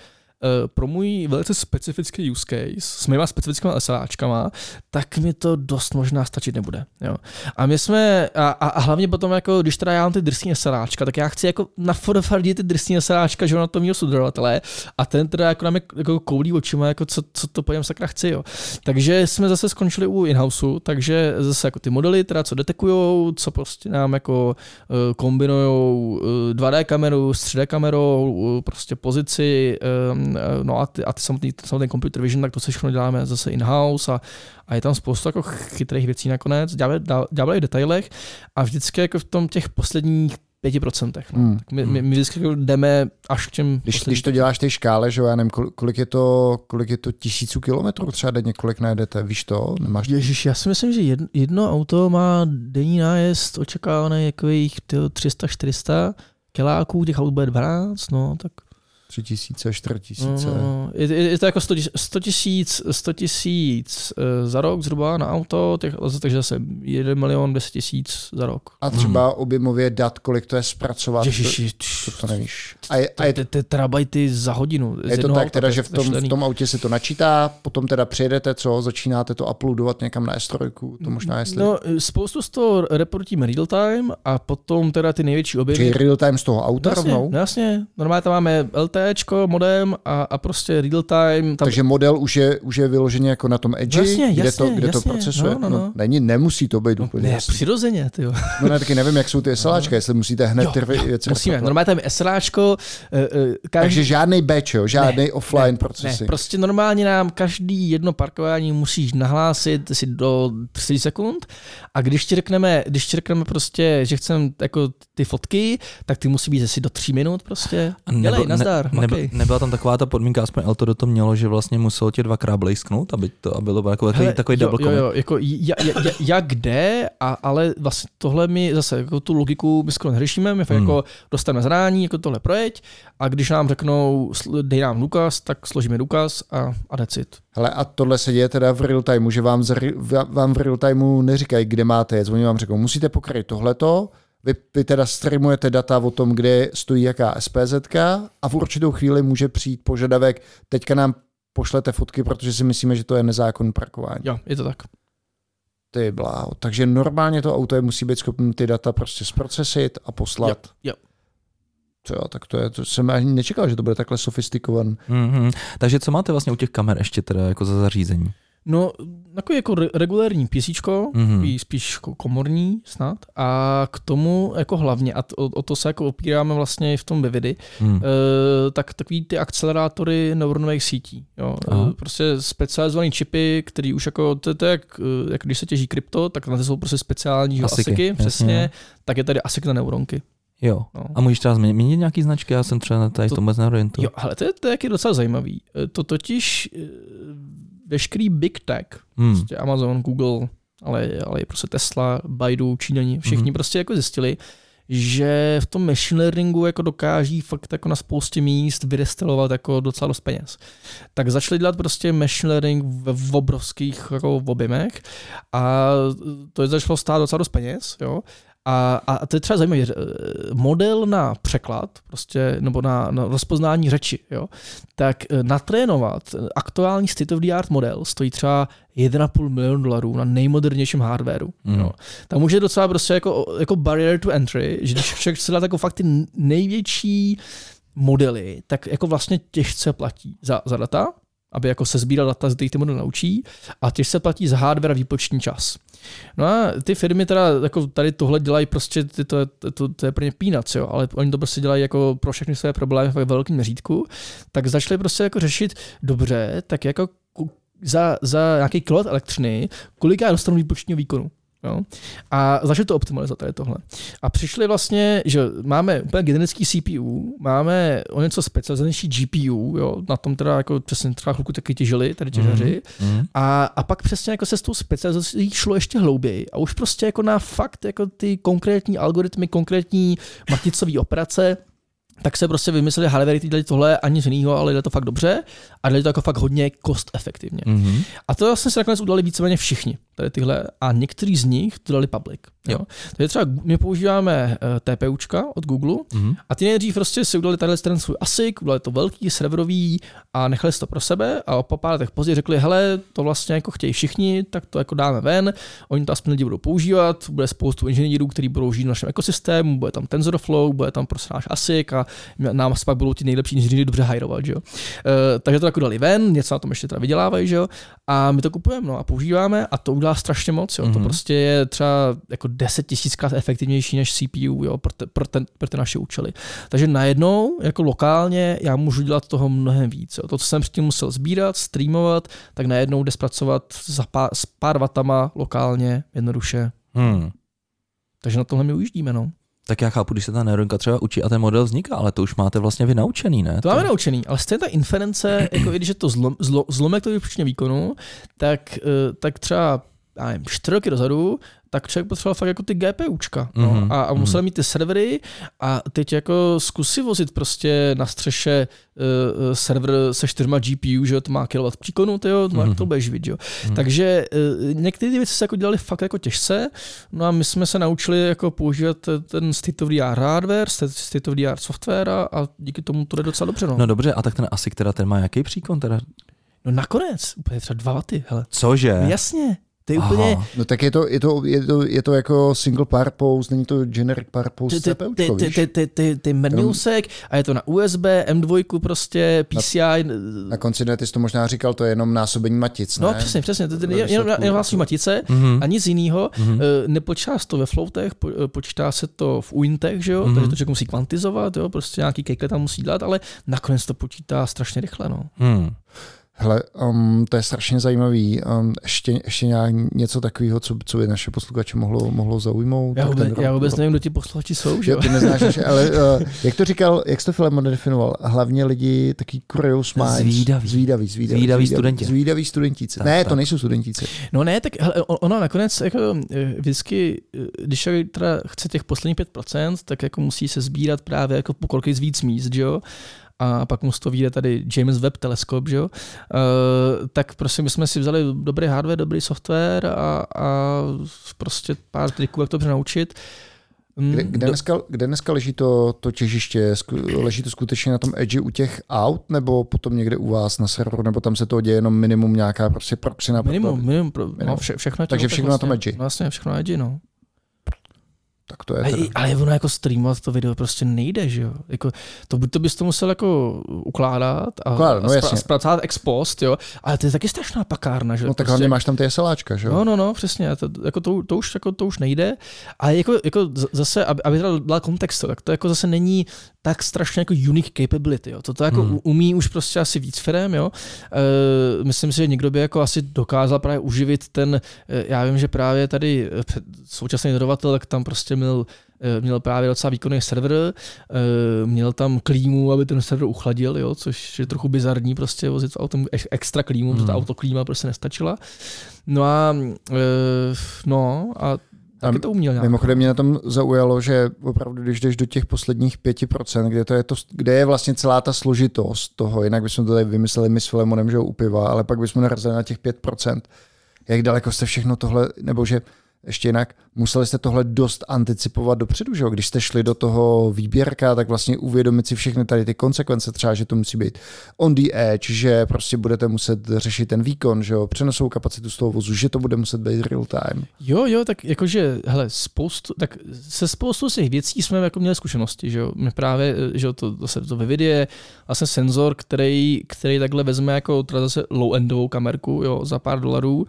Speaker 2: pro můj velice specifický use case s mýma specifickými SLAčkama, tak mi to dost možná stačit nebude. Jo. A my jsme, a, a, hlavně potom, jako, když teda já mám ty drsní SLAčka, tak já chci jako nafotofardit ty drsní SLAčka, že na to mýho sudodavatele a ten teda jako nám jako koulí očima, jako co, co to pojem sakra chci. Jo. Takže jsme zase skončili u in-houseu, takže zase jako ty modely, teda co detekujou, co prostě nám jako kombinujou uh, 2D kameru s 3D kamerou, prostě pozici, Eh, no a, ty, a ty samotný, samotný computer vision, tak to se všechno děláme zase in-house a, a je tam spoustu jako chytrých věcí nakonec, děláme, v detailech a vždycky jako v tom těch posledních 5%. No. Hmm. Tak my, my, my vždycky jako jdeme až k těm...
Speaker 1: Když, když to děláš té škále, že já nevím, kolik je to, kolik je to tisíců kilometrů třeba denně, kolik najedete, víš to? Nemáš...
Speaker 2: Ježiš, já si myslím, že jedno, jedno auto má denní nájezd očekávaný jako jejich 300-400 kiláků, těch aut bude 12, no tak
Speaker 1: tři tisíce, čtyři tisíce.
Speaker 2: No, je, je, to jako 100 tisíc 100 tisíc uh, za rok zhruba na auto, těch, takže zase 1 milion 10 tisíc za rok.
Speaker 1: A třeba hmm. objemově dat, kolik to je zpracovat,
Speaker 2: Ježiši,
Speaker 1: to, to, to nevíš.
Speaker 2: A je, a je, to, terabajty za hodinu.
Speaker 1: Je to tak teda, že v tom, v tom autě se to načítá, potom teda přijedete, co, začínáte to uploadovat někam na S3, to možná jestli...
Speaker 2: No, spoustu z toho reportíme real time a potom teda ty největší objevy.
Speaker 1: Čiže real time z toho auta
Speaker 2: jasně,
Speaker 1: rovnou?
Speaker 2: Jasně, normálně tam máme LT modem a, a prostě real time. Tam...
Speaker 1: Takže model už je, už je vyložený jako na tom edge,
Speaker 2: jasně,
Speaker 1: kde,
Speaker 2: jasně,
Speaker 1: to, kde
Speaker 2: jasně,
Speaker 1: to procesuje.
Speaker 2: No, no, no.
Speaker 1: No, není, nemusí to být
Speaker 2: no,
Speaker 1: úplně.
Speaker 2: Ne, jasný. přirozeně, ty jo.
Speaker 1: No ne, taky nevím, jak jsou ty SLAčka, no. jestli musíte hned jo, ty věci.
Speaker 2: Musíme, normálně tam je SLAčko. Uh, uh,
Speaker 1: každý... Takže žádný batch, jo, žádný ne, offline ne, procesy.
Speaker 2: Ne, prostě normálně nám každý jedno parkování musíš nahlásit si do 3 sekund a když ti řekneme, když ti řekneme prostě, že chceme jako ty fotky, tak ty musí být asi do 3 minut prostě. Dělej, nazdar,
Speaker 3: ne, ne, nebyla tam taková ta podmínka, aspoň Elto do to mělo, že vlastně muselo tě dvakrát blejsknout, aby to aby bylo jako takový, takový
Speaker 2: jo,
Speaker 3: double
Speaker 2: jo, jo, jako jak, jak, jak kde, a, ale vlastně tohle my zase jako tu logiku my skoro neřešíme, my hmm. jako dostaneme zrání, jako tohle projeď a když nám řeknou, dej nám důkaz, tak složíme důkaz a, a decit.
Speaker 1: Hele, a tohle se děje teda v real timeu, že vám, z, vám v real timeu neříkají, kde máte jet. Oni vám řeknou, musíte pokryt tohleto, vy, vy teda streamujete data o tom, kde stojí jaká SPZ a v určitou chvíli může přijít požadavek, teďka nám pošlete fotky, protože si myslíme, že to je nezákonné parkování.
Speaker 2: Jo, je to tak.
Speaker 1: Ty bláho. Takže normálně to auto je musí být schopné ty data prostě zprocesit a poslat.
Speaker 2: Jo, jo.
Speaker 1: To jo, tak to je, to jsem ani nečekal, že to bude takhle sofistikovan.
Speaker 3: Mm-hmm. Takže co máte vlastně u těch kamer ještě teda jako za zařízení?
Speaker 2: No, takový jako re- regulární PC, mm-hmm. spíš jako komorní snad. A k tomu jako hlavně, a to, o to se jako opíráme vlastně i v tom Vividy, mm. e, tak takový ty akcelerátory neuronových sítí. Jo. E, prostě specializované čipy, který už jako, to, to je jak, jak když se těží krypto, tak na to jsou prostě speciální ASICy, ASICy přesně, jasně. tak je tady ASIC na neuronky.
Speaker 3: Jo. No. A můžeš třeba změnit nějaký značky? Já jsem třeba tady to, to moc neorientuju.
Speaker 2: Jo, ale to je, to je docela zajímavý. To totiž veškerý big tech, hmm. prostě Amazon, Google, ale, ale i prostě Tesla, Baidu, Číňani, všichni hmm. prostě jako zjistili, že v tom machine learningu jako dokáží fakt jako na spoustě míst vydestilovat jako docela dost peněz. Tak začali dělat prostě machine learning v, v obrovských jako v objemech a to je začalo stát docela dost peněz, jo. A, a to je třeba zajímavý, model na překlad, prostě, nebo na, na rozpoznání řeči, jo, tak eh, natrénovat aktuální state of the art model stojí třeba 1,5 milionu dolarů na nejmodernějším hardwareu. Mm. Jo. Tam může docela prostě jako, jako barrier to entry, že když člověk chce dát jako fakt ty největší modely, tak jako vlastně těžce platí za, za data, aby jako se sbíral data, z ty model naučí, a těžce platí za hardware a výpočtní čas. No a ty firmy teda jako tady tohle dělají prostě, ty, to, to, to, to je pro ně peanuts, jo, ale oni to prostě dělají jako pro všechny své problémy ve velkém měřítku, tak začali prostě jako řešit, dobře, tak jako za, za nějaký kilovat elektřiny, kolik já dostanu výpočtního výkonu. Jo? A začali to optimalizovat tady tohle. A přišli vlastně, že máme úplně generický CPU, máme o něco specializovanější GPU, jo? na tom teda jako přesně třeba chvilku taky těžili, tady těžaři. Mm-hmm. A, a pak přesně jako se s tou specializací šlo ještě hlouběji. A už prostě jako na fakt jako ty konkrétní algoritmy, konkrétní maticové operace, tak se prostě vymysleli hardware, dělají tohle ani z jiného, ale jde to fakt dobře a dělají to jako fakt hodně cost efektivně. Mm-hmm. A to vlastně se nakonec udali víceméně všichni, tady tyhle, a některý z nich to dali public. Jo. Takže třeba my používáme uh, eh, TPUčka od Google mm-hmm. a ty nejdřív prostě si udali tady ten svůj ASIC, udali to velký, serverový a nechali si to pro sebe a po pár letech později řekli, hele, to vlastně jako chtějí všichni, tak to jako dáme ven, oni to aspoň lidi budou používat, bude spoustu inženýrů, kteří budou žít v našem ekosystému, bude tam TensorFlow, bude tam prostě náš ASIC a nám pak budou ti nejlepší inženýři dobře hajrovat, jo. Uh, takže to jako dali ven, něco na tom ještě teda vydělávají, jo. A my to kupujeme no, a používáme a to udělá strašně moc, jo. Mm-hmm. To mhm. prostě je třeba jako 10 tisíckrát efektivnější než CPU jo, pro, te, pro, ten, pro ty naše účely. Takže najednou, jako lokálně, já můžu dělat toho mnohem víc. Jo. To, co jsem předtím musel sbírat, streamovat, tak najednou jde zpracovat za pár, s pár vatama lokálně, jednoduše. Hmm. Takže na tohle my ujíždíme. No.
Speaker 3: Tak já chápu, když se ta neuronka třeba učí a ten model vzniká, ale to už máte vlastně vy naučený, ne?
Speaker 2: To máme naučený, ale stejně ta inference, jako i když je to zlom, zlo, zlomek toho výkonu, tak, eh, tak třeba já nevím, čtyři roky dozadu, tak člověk potřeboval fakt jako ty GPUčka. No, mm-hmm. a, a mhm. musel mm-hmm. mít ty servery a teď jako zkusy vozit prostě na střeše uh, server se čtyřma GPU, že to má kilovat příkonu, tyjo, to, mm-hmm. to bude živit, jo. Mm-hmm. Takže uh, některé ty věci se jako dělali fakt jako těžce, no a my jsme se naučili jako používat ten state of the art hardware, state of the art software a, a díky tomu to jde docela dobře. No.
Speaker 3: no dobře, a tak ten ASIC teda ten má jaký příkon teda?
Speaker 2: No nakonec, úplně třeba dva vaty, hele.
Speaker 3: Cože?
Speaker 2: Jasně. To je úplně...
Speaker 1: No tak je to, je, to, je, to, je to jako single purpose, není to generic purpose ty,
Speaker 2: ty, ty, ty, ty, ty, ty, ty mrňousek a je to na USB, M2 prostě, PCI. Na,
Speaker 1: na konci ne, ty jsi to možná říkal, to je jenom násobení matic,
Speaker 2: no, ne? No přesně, přesně, to je jenom, jenom vlastně matice mm-hmm. a nic jiného. Mm-hmm. Nepočítá se to ve floatech, eh, počítá se to v uintech, že jo, mm-hmm. takže to člověk musí kvantizovat, jo, prostě nějaký kejkle tam musí dát, ale nakonec to počítá strašně rychle, no. Mm.
Speaker 1: Hele, um, to je strašně zajímavý. Um, ještě, ještě nějak něco takového, co, co by naše posluchače mohlo, mohlo zaujmout.
Speaker 2: Já vůbec, já vůbec nevím, kdo ti posluchači jsou. Že?
Speaker 1: Jo, ty neznáš naše, ale uh, jak to říkal, jak jsi to film definoval? Hlavně lidi taký curious minds.
Speaker 3: Zvídaví.
Speaker 1: Zvídaví, zvídaví,
Speaker 3: zvídaví studenti.
Speaker 1: Zvídaví studentíci. Tak, ne, tak. to nejsou studentíci.
Speaker 2: No ne, tak hele, ono nakonec jako, eh, vždycky, eh, když teda chce těch posledních 5%, tak jako musí se sbírat právě jako po kolik víc míst, že jo? A pak mu z toho vyjde tady James Webb teleskop, že jo? Uh, tak prostě my jsme si vzali dobrý hardware, dobrý software a, a prostě pár triků, jak to naučit.
Speaker 1: Kde, kde, dneska, kde dneska leží to, to těžiště? Leží to skutečně na tom edge u těch aut, nebo potom někde u vás na serveru, nebo tam se to děje jenom minimum nějaká prostě proxy na
Speaker 2: Minimum, minimum, pro, minimum. No, vše, všechno.
Speaker 1: Takže všechno vlastně, na tom edge.
Speaker 2: Vlastně všechno na edge, no
Speaker 1: tak to je
Speaker 2: ale, ale ono jako streamovat to video prostě nejde, že jo? Jako, to, to bys to musel jako ukládat a,
Speaker 1: Ukládat, no, a spra-
Speaker 2: zpracovat ex post, jo? Ale to je taky strašná pakárna, že
Speaker 1: No tak
Speaker 2: prostě,
Speaker 1: hlavně máš tam ty SLAčka, že jo?
Speaker 2: No, no, no, přesně, to, jako to, to, už, jako, to už nejde. A jako, jako zase, aby, aby to dal kontext, tak to jako zase není tak strašně jako unique capability, jo? To to jako hmm. umí už prostě asi víc firm, jo? E, myslím si, že někdo by jako asi dokázal právě uživit ten, e, já vím, že právě tady e, současný dodavatel, tak tam prostě měl, eh, měl právě docela výkonný server, eh, měl tam klímu, aby ten server uchladil, jo, což je trochu bizarní prostě vozit v autem extra klímu, hmm. protože ta autoklíma prostě nestačila. No a eh, no a Taky to uměl nějak.
Speaker 1: Mimochodem mě na tom zaujalo, že opravdu, když jdeš do těch posledních 5%, kde, to je, to, kde je vlastně celá ta složitost toho, jinak bychom to tady vymysleli my s Filemonem, že u piva, ale pak bychom narazili na těch 5%, jak daleko jste všechno tohle, nebo že ještě jinak, museli jste tohle dost anticipovat dopředu, že jo? Když jste šli do toho výběrka, tak vlastně uvědomit si všechny tady ty konsekvence, třeba, že to musí být on the edge, že prostě budete muset řešit ten výkon, že jo? Přenosovou kapacitu z toho vozu, že to bude muset být real time.
Speaker 2: Jo, jo, tak jakože, hele, spoustu, tak se spoustu těch věcí jsme jako měli zkušenosti, že jo? My právě, že jo, to zase to ve videu, vlastně senzor, který, který takhle vezme jako teda zase low-endovou kamerku, jo, za pár dolarů, uh,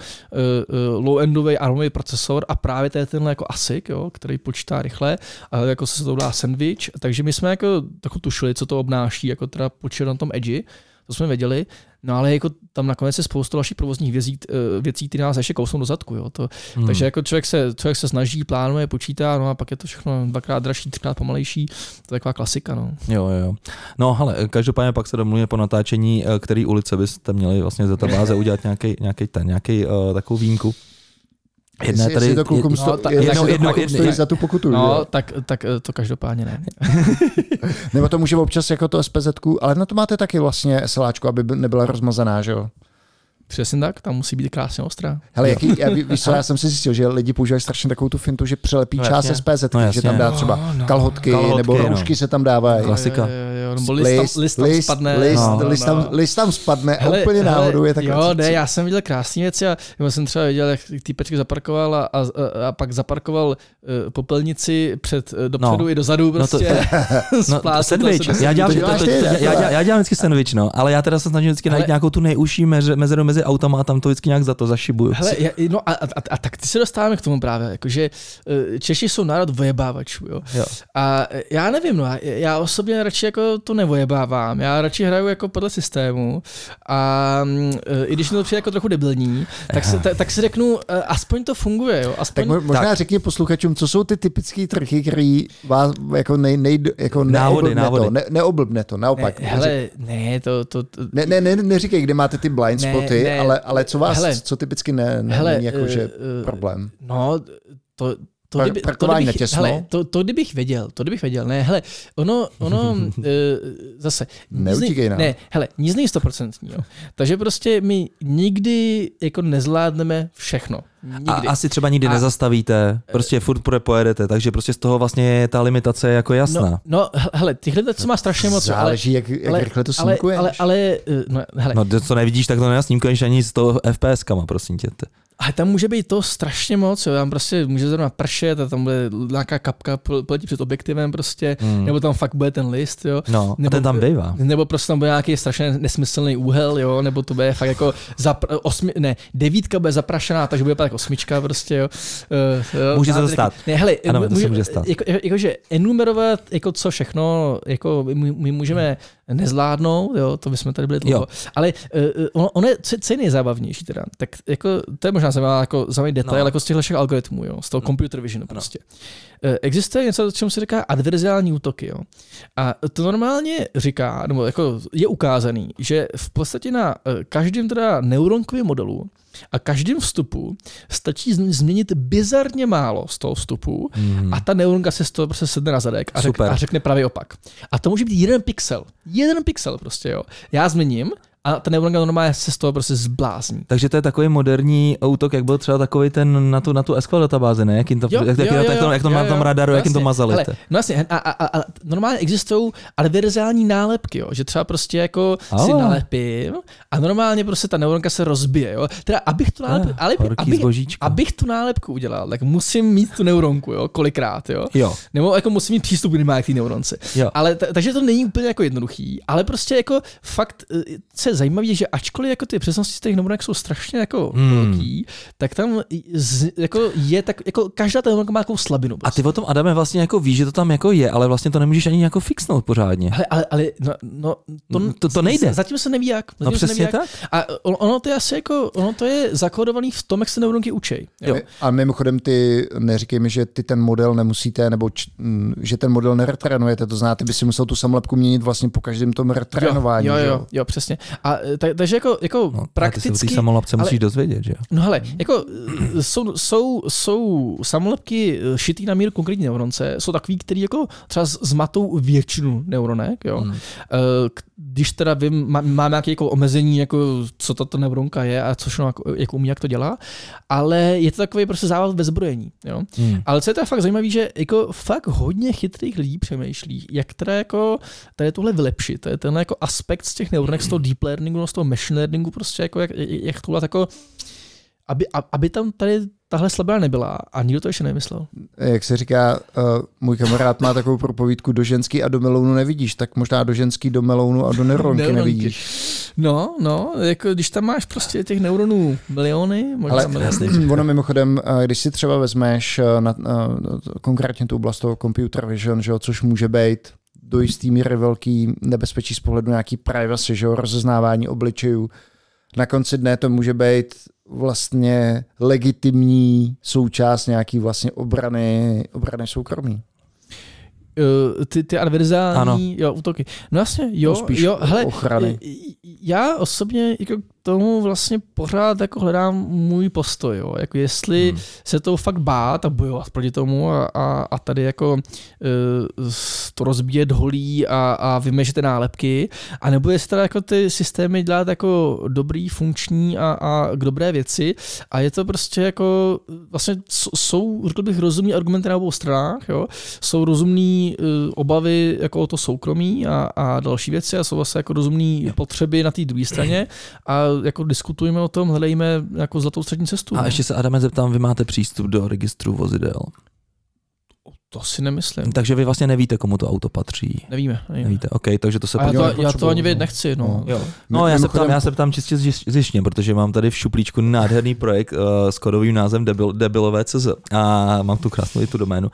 Speaker 2: uh, low-endový armový procesor a právě to je tenhle jako ASIC, jo, který počítá rychle a jako se to dá sandwich, takže my jsme jako trochu tušili, co to obnáší, jako teda počítat na tom edge, to jsme věděli, no ale jako tam nakonec je spoustu dalších provozních věcí, eh, věcí které nás ještě kousnou do zadku. Jo. To, hmm. Takže jako člověk se, člověk se snaží, plánuje, počítá, no a pak je to všechno dvakrát dražší, třikrát pomalejší. To je taková klasika. No.
Speaker 3: Jo, jo. No ale každopádně pak se domluvíme po natáčení, eh, který ulice byste měli vlastně z databáze udělat nějaký, nějaký, ten, nějaký uh, takovou výjimku.
Speaker 1: Jedna jestli, tady, jestli to klukům sto, no, tak, jedno, jedno, jedno, stojí za tu pokutu.
Speaker 2: No, tak, tak eh, to každopádně ne.
Speaker 1: Nebo to může občas jako to SPZ, ale na to máte taky vlastně SLáčku, aby nebyla rozmazaná, že jo?
Speaker 2: Přesně tak, tam musí být krásně ostrá.
Speaker 1: Hele, jaký, já, víš co, já jsem si zjistil, že lidi používají strašně takovou tu fintu, že přelepí no, část SPZ, no, že tam dá třeba no, no, kalhotky, kalhotky, nebo roušky no. se tam dávají.
Speaker 3: Klasika.
Speaker 2: Nebo list, list, tam, list tam spadne.
Speaker 1: List, no, list, tam, no. list tam spadne hele, a úplně hele, náhodou je takhle.
Speaker 2: Jo, ne, já jsem viděl krásné věci a já jsem třeba viděl, jak týpeček zaparkoval a, a, a, pak zaparkoval uh, popelnici před uh, dopředu no. i dozadu prostě.
Speaker 3: No, to, no, sandwich. Já dělám, já dělám vždycky sandwich, no, ale já teda se snažím vždycky najít nějakou tu nejužší mezeru mezi autama a tam to vždycky nějak za to zašibuju.
Speaker 2: Hele, já, no a, a, a, a, tak ty se dostáváme k tomu právě, jakože eh, Češi jsou národ vojebávačů, jo? jo. A eh, já nevím, no, já, já osobně radši jako to nevojebávám, já radši hraju jako podle systému a eh, i když mi to přijde jako trochu debilní, tak, se, ta, tak si řeknu, aspoň to funguje, jo? Aspoň,
Speaker 1: tak možná tak. řekni posluchačům, co jsou ty typické trhy, které vás jako nej, nej, jako
Speaker 3: návody, návody.
Speaker 1: To, ne, neoblbne to, naopak.
Speaker 2: Ne, hele, ne, to, to, to...
Speaker 1: Ne, ne, ne, neříkej, kde máte ty blind spoty, ne, ne, ale, ale co vás, hele, co typicky ne, ne hele, není jako, že uh, problém?
Speaker 2: No, to, to, kdyby, to, kdybych, hele, to, to, kdybych věděl, to kdybych věděl, ne, hele, ono, ono, uh, zase,
Speaker 1: Neutíkej
Speaker 2: ne, hele, nic není stoprocentní, takže prostě my nikdy jako nezvládneme všechno. Nikdy.
Speaker 3: A asi třeba nikdy a, nezastavíte, prostě furt pojedete, takže prostě z toho vlastně je ta limitace jako jasná.
Speaker 2: No, no hele, těch limitací má strašně moc.
Speaker 1: Záleží, jak, jak ale, rychle to snímkuješ.
Speaker 2: Ale, ale, ale no, hele.
Speaker 3: No, to, co nevidíš, tak to nenasnímkuješ ani z toho FPS-kama, prosím tě.
Speaker 2: Ale tam může být to strašně moc, jo. tam prostě může zrovna pršet a tam bude nějaká kapka poletí před objektivem prostě, hmm. nebo tam fakt bude ten list, jo.
Speaker 3: No,
Speaker 2: nebo,
Speaker 3: ten tam bývá.
Speaker 2: Nebo prostě tam bude nějaký strašně nesmyslný úhel, jo, nebo to bude fakt jako zapr- osmi, ne, devítka bude zaprašená, takže bude tak osmička prostě, jo.
Speaker 3: Uh, může se to stát.
Speaker 2: Ne, hele,
Speaker 3: ano, může, to se může stát.
Speaker 2: Jako, jako, jakože enumerovat, jako co všechno, jako my, my můžeme nezvládnout, jo, to bychom tady byli dlouho. Ale uh, ono, ono je, co je nejzábavnější teda, tak jako to je možná zajímavá jako zajímavý detail, no. jako z těchto všech algoritmů, jo, z toho no. computer vision no. prostě. Uh, existuje něco, čemu se říká adverziální útoky, jo. A to normálně říká, nebo jako je ukázaný, že v podstatě na každém teda neuronkovém modelu a každým vstupu stačí změnit bizarně málo z toho vstupu mm. a ta neuronka se z toho prostě sedne na zadek a, řek, a řekne pravý opak. A to může být jeden pixel. Jeden pixel prostě, jo. Já změním a ta neuronka normálně se z toho prostě zblázní.
Speaker 3: Takže to je takový moderní útok, jak byl třeba takový ten na tu, na tu SQL databázi, ne? Jak, jim to,
Speaker 2: Jo,
Speaker 3: jak,
Speaker 2: jo,
Speaker 3: jak,
Speaker 2: jo,
Speaker 3: jak, to, jak to
Speaker 2: jo,
Speaker 3: má tam radaru, jak jim to mazali.
Speaker 2: Hele,
Speaker 3: to-
Speaker 2: no jasně, a, a, a, a normálně existují adverzální nálepky, jo, že třeba prostě jako si
Speaker 3: Ale.
Speaker 2: nalepím a normálně prostě ta neuronka se rozbije, jo. Teda abych tu nálepku,
Speaker 3: Ah,
Speaker 2: ale, abych,
Speaker 3: zbožíčko.
Speaker 2: abych tu nálepku udělal, tak musím mít tu neuronku, jo, kolikrát, jo.
Speaker 3: Jo,
Speaker 2: Nebo jako musím mít přístup minimálně k té neuronce.
Speaker 3: jo.
Speaker 2: Ale takže to není úplně jako jednoduchý, ale prostě jako fakt, eh, je zajímavé, že ačkoliv jako ty přesnosti z těch neuronek jsou strašně jako
Speaker 3: Hmm.
Speaker 2: velký, tak tam z, jako je tak, jako každá ta neuronka má takovou slabinu.
Speaker 3: A
Speaker 2: Prostě.
Speaker 3: ty o tom, Adame, vlastně jako víš, že to tam jako je, ale vlastně to nemůžeš ani jako fixnout pořádně.
Speaker 2: Ale, ale, ale no, no, to,
Speaker 3: Mm, to- to nejde.
Speaker 2: Zatím se neví jak. Zatím
Speaker 3: No přesně
Speaker 2: neví jak.
Speaker 3: tak.
Speaker 2: A ono, ono to je asi jako, ono to je zakódovaný v tom, jak se neuronky učej. Jo.
Speaker 3: Jo.
Speaker 1: A mimochodem ty, neříkej mi, že ty ten model nemusíte, nebo č, m, že ten model neretrénujete, to ty by si musel tu samolepku měnit vlastně po každém tom retrénování.
Speaker 2: jo,
Speaker 1: že
Speaker 2: jo, jo, přesně. A eh, tak, takže jako, jako
Speaker 3: No, Prakticky. Ty se samolapce
Speaker 2: ale-
Speaker 3: musíš dozvědět, že jo?
Speaker 2: No hele, jako eh, jsou, jsou, jsou samolepky eh, šitý na míru konkrétní neuronce, jsou takový, který jako třeba zmatou většinu neuronek, jo.
Speaker 3: Hmm.
Speaker 2: Když teda vím, má- mám nějaké jako omezení, jako co tato neuronka je a co všechno jako, jako umí, jak to dělá, ale je to takový prostě závod ve zbrojení, jo.
Speaker 3: Hmm.
Speaker 2: Ale co je teda fakt zajímavé, že jako fakt hodně chytrých lidí přemýšlí, jak teda jako tady tohle vylepšit. To je ten jako aspekt z těch neuronek, z toho deep learningu, z toho machine learningu, prostě jako jak, jak tohle jako aby, aby tam tady tahle slabina nebyla a nikdo to ještě nemyslel.
Speaker 1: Jak se říká, uh, můj kamarád má takovou propovídku, do ženský a do melounu nevidíš, tak možná do ženský, do melounu a do neuronky
Speaker 2: Neuronky.
Speaker 1: nevidíš.
Speaker 2: No, no, jako když tam máš prostě těch neuronů miliony, možná
Speaker 1: Ale
Speaker 2: miliony.
Speaker 1: ono mimochodem, eh, když si třeba vezmeš eh, na, na, konkrétně tu oblast toho computer vision, že jo, což může být do jistý míry velký nebezpečí z pohledu nějaký privacy, že jo, rozeznávání obličejů. Na konci dne to může být vlastně legitimní součást nějaký vlastně obrany, obrany soukromí.
Speaker 2: Uh, ty, ty adverzální
Speaker 3: Ano.
Speaker 2: jo, útoky. No jasně, jo,
Speaker 1: No, spíš
Speaker 2: jo, hele,
Speaker 1: ochrany.
Speaker 2: já osobně jako tomu vlastně pořád jako hledám můj postoj, jo. Jako jestli
Speaker 3: Hmm.
Speaker 2: se toho fakt bát a bojovat proti tomu a, a, a tady jako uh, to rozbíjet holí a, a vymežet nálepky, a nebo jestli teda jako ty systémy dělat jako dobrý, funkční a, a k dobré věci a je to prostě jako vlastně jsou, řekl bych, rozumní argumenty na obou stranách, jo. Jsou rozumný uh, obavy jako o to soukromí a, a další věci a jsou vlastně jako rozumné potřeby na té druhé straně a jako diskutujeme o tom, hledejme jako zlatou střední cestu.
Speaker 3: A
Speaker 2: no.
Speaker 3: ještě se Adame zeptám, vy máte přístup do registru vozidel.
Speaker 2: To si nemyslím.
Speaker 3: Takže vy vlastně nevíte, komu to auto patří.
Speaker 2: Nevíme. nevíme.
Speaker 3: Nevíte, OK, takže to se
Speaker 2: A já to, já to ani vědět nechci. No.
Speaker 1: No.
Speaker 3: No, já se, ptám, já se ptám čistě zjiš- zjištně, protože mám tady v šuplíčku nádherný projekt uh, s kodovým názvem debil, debilové CZ a mám tu krásnou i tu doménu.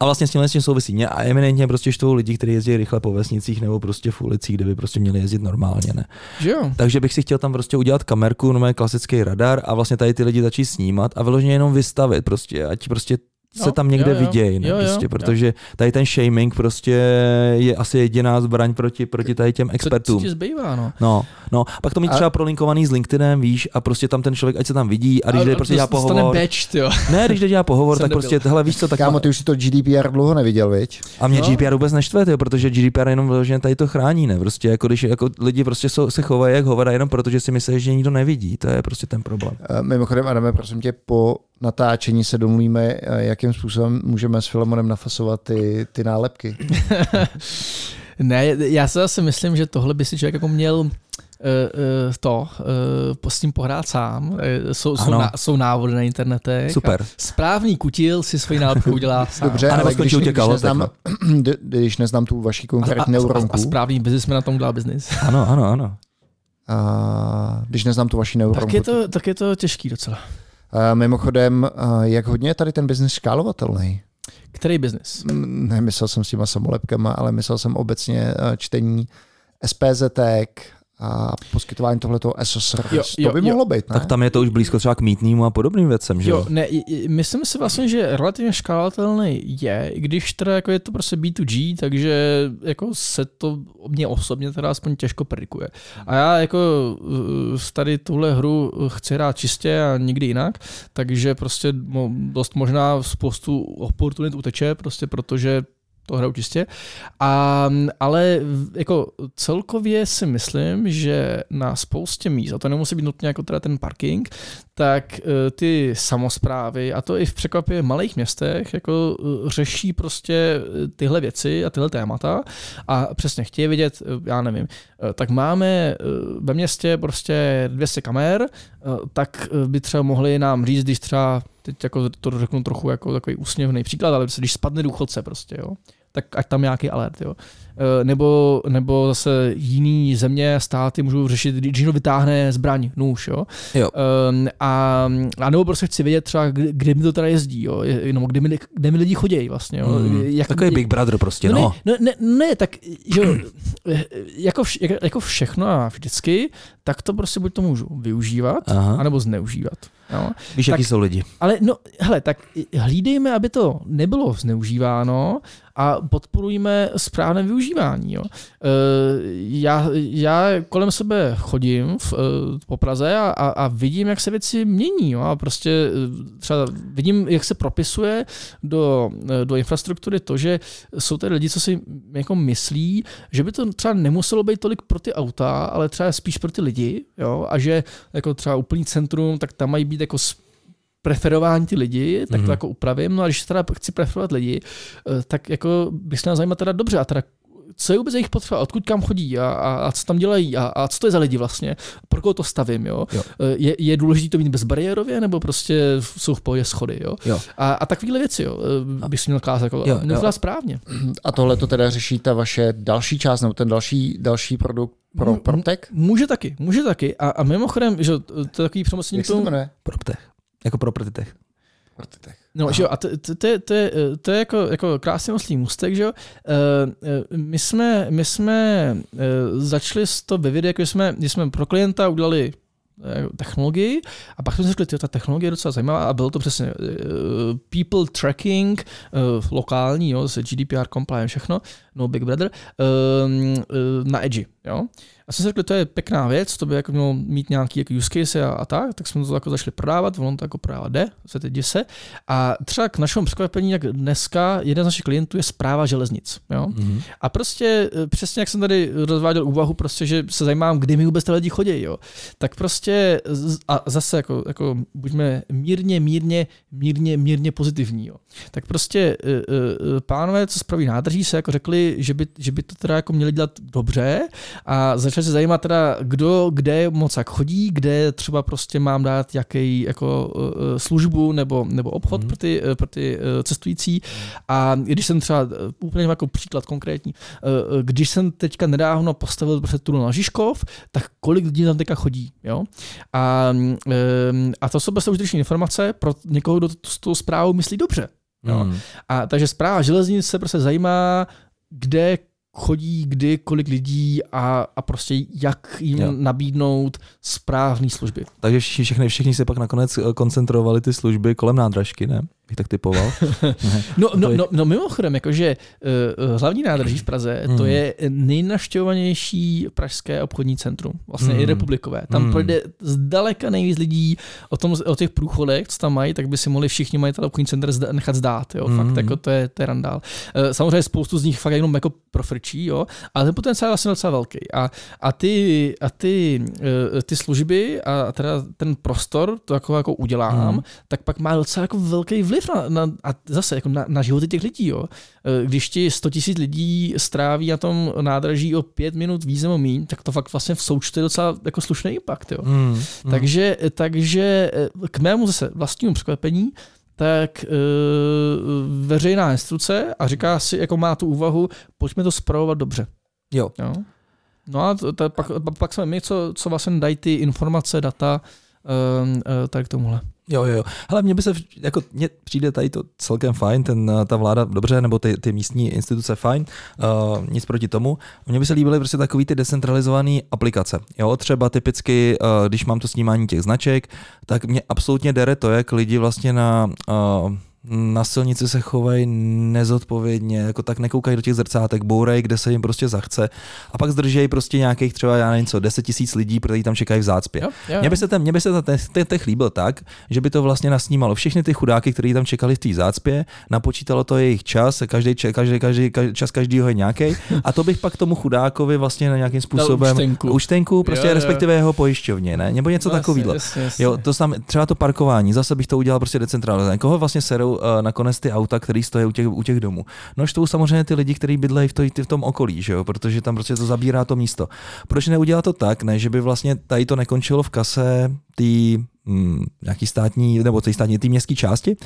Speaker 3: A vlastně s tímhle s tím souvisí mě a eminentně prostě štvou lidi, kteří jezdí rychle po vesnicích nebo prostě v ulicích, kde by prostě měli jezdit normálně, ne?
Speaker 2: Že jo?
Speaker 3: Takže bych si chtěl tam prostě udělat kamerku, no klasický radar a vlastně tady ty lidi začít snímat a vyloženě jenom vystavit prostě, ať prostě se
Speaker 2: No,
Speaker 3: tam někde
Speaker 2: jo, jo.
Speaker 3: vidějí, ne?
Speaker 2: Jo, jo,
Speaker 3: prostě,
Speaker 2: jo.
Speaker 3: protože tady ten shaming prostě je asi jediná zbraň proti, proti tady těm
Speaker 2: Co,
Speaker 3: expertům.
Speaker 2: co ti zbývá, no?
Speaker 3: No, no, pak to mít
Speaker 1: A-
Speaker 3: třeba prolinkovaný s LinkedInem, víš, a prostě tam ten člověk, ať se tam vidí, a když jde prostě dělá pohovor,
Speaker 2: jo.
Speaker 3: ne, když jde dělá pohovor, tak prostě, hele, víš co, tak
Speaker 1: Kámo, ty už si to GDPR dlouho neviděl, viď?
Speaker 3: a mě
Speaker 2: No.
Speaker 3: GDPR vůbec neštve, tyjo, protože GDPR jenom vyloženě tady to chrání, ne, prostě jako když jako lidi prostě jsou, se chovají jak hovada jenom protože si myslí, že nikdo nevidí, to je prostě ten problém.
Speaker 1: Eh, Mimochodem, Adame, prosím tě, po natáčení se domluvíme, eh, jakým způsobem můžeme s Filemonem nafasovat ty, ty nálepky.
Speaker 2: Ne, já se zase myslím, že tohle by si člověk jako měl uh, uh, to, uh, s tím pohrát sám. Jsou, jsou, ná, jsou návody na internetech.
Speaker 3: Super.
Speaker 2: A správný kutil si svoji nálepku udělá sám.
Speaker 1: Dobře,
Speaker 3: A
Speaker 1: ale když,
Speaker 3: u těch
Speaker 1: když, neznám, když neznám tu vaši
Speaker 2: A, a,
Speaker 1: konkrétní
Speaker 2: a, a,
Speaker 1: neuronku,
Speaker 2: a správný biznismen na tom dělá biznis.
Speaker 3: Ano, ano, ano.
Speaker 1: a když neznám tu vaši neuronku,
Speaker 2: Tak je, to, tak je to těžký docela.
Speaker 1: A mimochodem, a jak hodně je tady ten biznis škálovatelný?
Speaker 2: Který biznis?
Speaker 1: Mm, Nemyslel jsem s těma samolepkama, ale myslel jsem obecně eh, čtení SPZT a poskytování tohletoho SO service.
Speaker 2: Jo, jo,
Speaker 1: to by
Speaker 2: jo.
Speaker 1: mohlo být, ne?
Speaker 3: Tak tam je to už blízko třeba k mítnýmu a podobným věcem, že
Speaker 2: Jo,
Speaker 3: jo?
Speaker 2: ne, myslím si vlastně, že relativně škálovatelný je, i když teda jako je to prostě B2G, takže jako se to mě osobně teda aspoň těžko predikuje. A já jako uh, tady tuhle hru chci hrát čistě a nikdy jinak, takže prostě dost možná spoustu oportunit uteče, prostě protože to hraju čistě. A, ale jako celkově si myslím, že na spoustě míst, a to nemusí být nutně jako teda ten parking, tak eh, ty samozprávy, a to i v překvapivě malých městech, jako eh, řeší prostě eh, tyhle věci a tyhle témata a přesně chtějí vidět, já nevím, tak máme ve městě prostě 200 kamer, tak by třeba mohli nám říct, když třeba teď jako to řeknu trochu jako takový úsměvný příklad, ale když spadne důchodce prostě, jo, tak ať tam nějaký alert. Jo. E, nebo, nebo zase jiný země, státy můžou řešit, když někdo vytáhne zbraň, nůž. Jo.
Speaker 3: jo.
Speaker 2: E, a, a nebo prostě chci vědět třeba, kde mi to teda jezdí, jo. nebo kde mi, kde mi lidi chodí vlastně. Jo.
Speaker 3: Mm, jak, Takový Big Brother prostě, no.
Speaker 2: no. Ne, ne, ne, tak jo, jako, vš, jako všechno a vždycky, tak to prostě buď to můžu využívat, Aha. anebo zneužívat.
Speaker 3: Jo? Víš, tak, jaký jsou lidi.
Speaker 2: Ale no, hele, tak hlídejme, aby to nebylo zneužíváno a podporujme správné využívání. Jo. E, já, já kolem sebe chodím v, e, po Praze a, a, a vidím, jak se věci mění. Jo. A prostě e, třeba vidím, jak se propisuje do, do infrastruktury to, že jsou tady lidi, co si jako myslí, že by to třeba nemuselo být tolik pro ty auta, ale třeba spíš pro ty lidi. Jo. A že jako třeba úplný centrum, tak tam mají být jako preferování ty lidi, tak mm-hmm. to mhm. jako upravím. No a když teda chci preferovat lidi, eh, tak jako bych se měl zajímat teda dobře a teda co je vůbec jejich potřeba, odkud kam chodí a, a, a co tam dělají a, a co to je za lidi vlastně, pro koho to stavím, jo. jo. Eh, je, je důležité to mít bezbariérově, nebo prostě jsou v pohodě schody, jo. jo. A, a takovéhle věci, jo, eh, bych si měl kázat jako, jo, jo. správně.
Speaker 1: A tohle to teda řeší ta vaše další část, nebo ten další, další produkt pro PropTech?
Speaker 2: Může taky, může taky. A, a mimochodem, že to je takový přemocnění
Speaker 1: Jak se to jmenuje?
Speaker 3: PropTech. Jako pro Tech.
Speaker 2: No, že jo, a to, to, to, to, je, to je jako, jako krásný oslý můstek, že jo. Uh, my jsme, my jsme začali s to ve videu, jako jsme, když jsme pro klienta udělali technologii a pak jsme si řekli, ta technologie je docela zajímavá a bylo to přesně uh, people tracking, uh, lokální, jo, se GDPR compliant, všechno, no Big Brother, uh, uh, na Edge, jo. A jsem si řekl, to je pěkná věc, to by jako mělo mít nějaký jako use case a, a tak, tak jsme to jako začali prodávat, ono to jako prodávat jde, se teď se. A třeba k našemu překvapení, jak dneska jeden z našich klientů je zpráva železnic. Jo? Mm-hmm. A prostě e, přesně jak jsem tady rozváděl úvahu, prostě, že se zajímám, kdy mi vůbec ty lidi chodí, jo? tak prostě a zase jako, jako buďme mírně, mírně, mírně, mírně pozitivní. Jo? Tak prostě e, e, pánové, co spraví nádrží, se jako řekli, že by, že by to teda jako měli dělat dobře a začali se zajímat teda, kdo kde moc jak chodí, kde třeba prostě mám dát jaký jako uh, službu nebo, nebo obchod mm. pro, ty, uh, pro ty cestující. A když jsem třeba, úplně jako příklad konkrétní, když jsem teďka nedávno postavil prostě tunel na Žižkov, tak kolik lidí tam teďka chodí, jo? A, a to jsou prostě užitečné informace pro někoho, kdo s tou zprávou myslí dobře. Mm. A takže zpráva železnic se prostě zajímá, kde chodí kdy, kolik lidí a, a prostě jak jim jo. nabídnout správné služby.
Speaker 3: Takže všichni, všichni se pak nakonec eh, koncentrovali ty služby kolem nádražky, ne? Bych tak typoval.
Speaker 2: no, no, no, no mimochodem, jakože uh, hlavní nádraží v Praze, mm. to je nejnaštěvovanější pražské obchodní centrum, vlastně mm. i republikové. Tam mm. projde zdaleka nejvíc lidí o, tom, o těch průchodech, co tam mají, tak by si mohli všichni majitelé obchodní center zda, nechat zdát. Jo? Mm. Fakt, jako to je, to je randál. Uh, samozřejmě spoustu z nich fakt jenom jako profrčí, jo? ale ten potenciál je vlastně docela velký. A, a ty, a ty, uh, ty služby a teda ten prostor, to jako, jako udělám, mm. tak pak má docela jako velký vliv vliv na, na, a zase jako na, na životy těch lidí. Jo. E, když ti 100 000 lidí stráví na tom nádraží o pět minut víc nebo míň, tak to fakt vlastně v součtu je docela jako slušný impact. Jo. Mm, mm. Takže, takže e, k mému zase vlastnímu překvapení, tak e, veřejná instruce a říká si, jako má tu úvahu, pojďme to zpravovat dobře.
Speaker 3: Jo.
Speaker 2: jo? No a to, to, pak, pak jsme my, co, co vlastně dají ty informace, data, e, e, tak tomuhle.
Speaker 3: Jo, jo, jo. Hele, mně by se, jako mně přijde tady to celkem fajn, ten, ta vláda dobře, nebo ty, ty místní instituce fajn, uh, nic proti tomu. Mně by se líbily prostě takový ty decentralizované aplikace. Jo, třeba typicky, uh, když mám to snímání těch značek, tak mě absolutně dere to, jak lidi vlastně na uh, na silnici se chovají nezodpovědně, jako tak nekoukají do těch zrcátek, bourej, kde se jim prostě zachce a pak zdržejí prostě nějakých třeba, já nevím co, 10 tisíc lidí, protože tam čekají v zácpě.
Speaker 2: Jo, jo.
Speaker 3: Mně by se ten, mě by se ten tech líbil tak, že by to vlastně nasnímalo všechny ty chudáky, kteří tam čekali v té zácpě, napočítalo to jejich čas, každý, každý, každý, každý čas každýho je nějaký, a to bych pak tomu chudákovi vlastně na nějakým způsobem
Speaker 2: účtenku.
Speaker 3: účtenku prostě
Speaker 2: Jo, jo.
Speaker 3: respektive jeho pojišťovně, ne? Nebo něco
Speaker 2: Jasně,
Speaker 3: takového. Jo, to sam, třeba to parkování, zase bych to udělal prostě decentralizované. Koho vlastně serou uh, nakonec ty auta, které stojí u těch, u těch domů? No, štvou samozřejmě ty lidi, kteří bydlejí v, to, v tom okolí, že jo? protože tam prostě to zabírá to místo. Proč neudělat to tak, ne, že by vlastně tady to nekončilo v kase hmm, nějaký státní, nebo té státní, té městské části,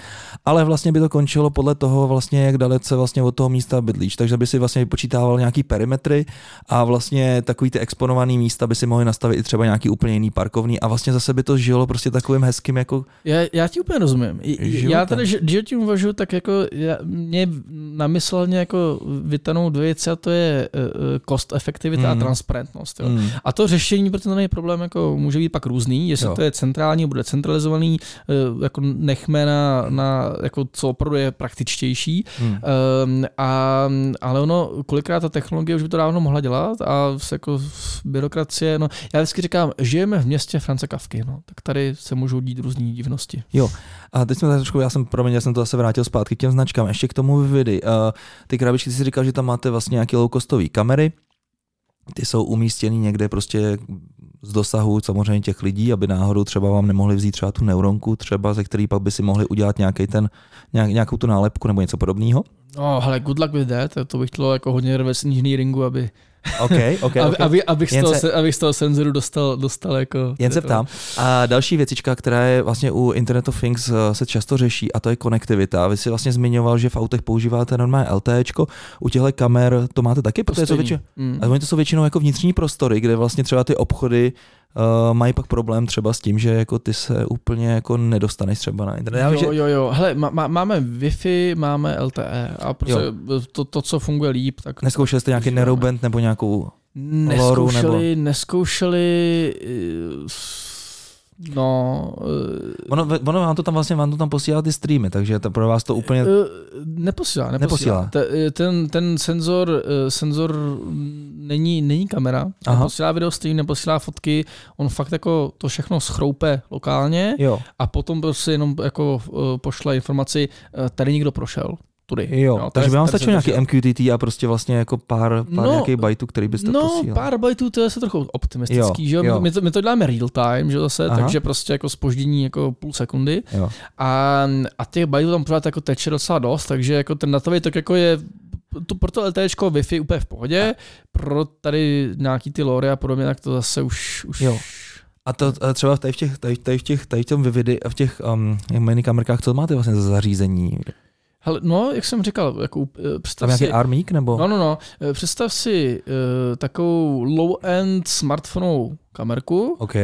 Speaker 3: ale vlastně by to končilo podle toho vlastně, jak dalece vlastně od toho místa bydlíš. Takže by si vlastně vypočítával nějaký perimetry a vlastně takový ty exponované místa by si mohli nastavit i třeba nějaký úplně jiný parkovný a vlastně zase by to žilo prostě takovým hezkým jako
Speaker 2: Já, já ti úplně rozumím.
Speaker 3: Životem.
Speaker 2: Já tady, že, tím uvažuji, tak jako já, mě namyslelně jako vytanou dvě věci a to je uh, cost efektivita
Speaker 3: Mhm.
Speaker 2: a transparentnost. Jo.
Speaker 3: mm,
Speaker 2: A to řešení pro ten problém jako může být pak různý, jestli
Speaker 3: jo.
Speaker 2: to je centrální, bude centralizovaný, eh, jako nechme na, na jako co opravdu je praktičtější.
Speaker 3: mm.
Speaker 2: Um, a, ale ono, kolikrát ta technologie už by to dávno mohla dělat a s- jako byrokracie, no já vždycky říkám, žijeme v městě France Kavky, no, tak tady se můžou dít různé divnosti.
Speaker 3: A teď jsme tady trošku, já jsem, promiň, já jsem to zase vrátil zpátky k těm značkám. Ještě k tomu Vividy. Uh, ty krabičky, ty si říkal, že tam máte vlastně nějaké low-costové kamery. Ty jsou umístěny někde prostě z dosahu samozřejmě těch lidí, aby náhodou třeba vám nemohli vzít třeba tu neuronku, třeba ze který pak by si mohli udělat nějaký ten, nějak, nějakou tu nálepku nebo něco podobného.
Speaker 2: No, hele, good luck with that, to bych chtělo jako hodně reverse engineeringu, aby,
Speaker 3: OK, OK,
Speaker 2: aby,
Speaker 3: OK.
Speaker 2: aby, abych, z toho,
Speaker 3: se-
Speaker 2: se... abych z toho senzoru dostal, dostal jako...
Speaker 3: Jen se ptám. A další věcička, která je vlastně u Internet of Things eh, se často řeší, a to je konektivita. Vy si vlastně zmiňoval, že v autech používáte normálně LTEčko, u těchto kamer to máte taky, protože to většinou,
Speaker 2: Mm.
Speaker 3: a oni to jsou většinou jako vnitřní prostory, kde vlastně třeba ty obchody uh, mají pak problém třeba s tím, že jako ty se úplně jako nedostaneš třeba na internet. Já
Speaker 2: Jo,
Speaker 3: že,
Speaker 2: jo, jo. Hele, má, má, máme Wi-Fi, máme LTE a prostě to, to, co funguje líp, tak...
Speaker 3: neskoušeli jste nějaký. Neuroband nebo nějakou
Speaker 2: Neskoušeli, neskoušeli, eh, no, eh,
Speaker 3: Ono, ono vám to tam vlastně vám to tam posílá ty streamy, takže to pro vás to úplně...
Speaker 2: eh, neposílá, neposílá.
Speaker 3: Neposílá.
Speaker 2: Te- eh, Ten, ten senzor, eh, senzor není, není kamera,
Speaker 3: Aha.
Speaker 2: neposílá video stream, neposílá fotky, on fakt jako to všechno schroupe lokálně
Speaker 3: Jo,
Speaker 2: a potom prostě jenom jako eh, pošle informaci, eh, tady někdo prošel, tudy.
Speaker 3: jo,
Speaker 2: No,
Speaker 3: takže
Speaker 2: tady-
Speaker 3: by vám
Speaker 2: tady
Speaker 3: stačilo nějaký MQTT a prostě vlastně jako pár, pár
Speaker 2: No,
Speaker 3: nějakých bajtů, který byste
Speaker 2: No,
Speaker 3: posílal.
Speaker 2: pár bajtů, to je se trochu optimistický,
Speaker 3: Jo,
Speaker 2: že jo?
Speaker 3: jo.
Speaker 2: My, to, my to děláme real time, že zase,
Speaker 3: Aha.
Speaker 2: takže prostě jako spoždění jako půl sekundy
Speaker 3: Jo.
Speaker 2: a, a těch bajtů tam pořád jako teče docela dost, takže jako ten datový tok jako je to, pro to LTEčko Wi-Fi úplně v pohodě, pro tady nějaký ty lory a podobně, tak to zase už, už
Speaker 3: Jo. A to eh, třeba tady v těch, tady, tady v těch, tady v tom Vividy, v těch um, mini kamerkách, co máte vlastně za zařízení?
Speaker 2: Hele, no, jak jsem říkal, jako, eh,
Speaker 3: Tam
Speaker 2: představ
Speaker 3: nějaký
Speaker 2: si,
Speaker 3: armík nebo?
Speaker 2: no, no, no, eh, představ si uh, takovou low-end smartphoneovou kamerku,
Speaker 3: OK.
Speaker 2: uh,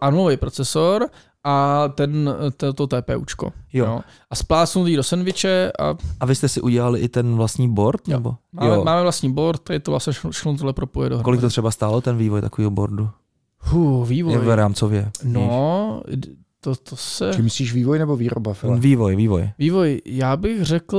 Speaker 2: armový procesor a ten, to, to TPUčko.
Speaker 3: Jo.
Speaker 2: Jo. A splácnutý do sendviče a
Speaker 3: A vy jste si udělali i ten vlastní board?
Speaker 2: Jo.
Speaker 3: Nebo?
Speaker 2: máme, máme vlastní board, tady to vlastně všechno- tohle propoje dohromady.
Speaker 3: Kolik to třeba stálo ten vývoj takového boardu?
Speaker 2: Huh, vývoj.
Speaker 3: Je v rámcově.
Speaker 2: No, to, to se...
Speaker 1: Či myslíš vývoj nebo výroba? File?
Speaker 3: Vývoj, vývoj.
Speaker 2: Vývoj, já bych řekl,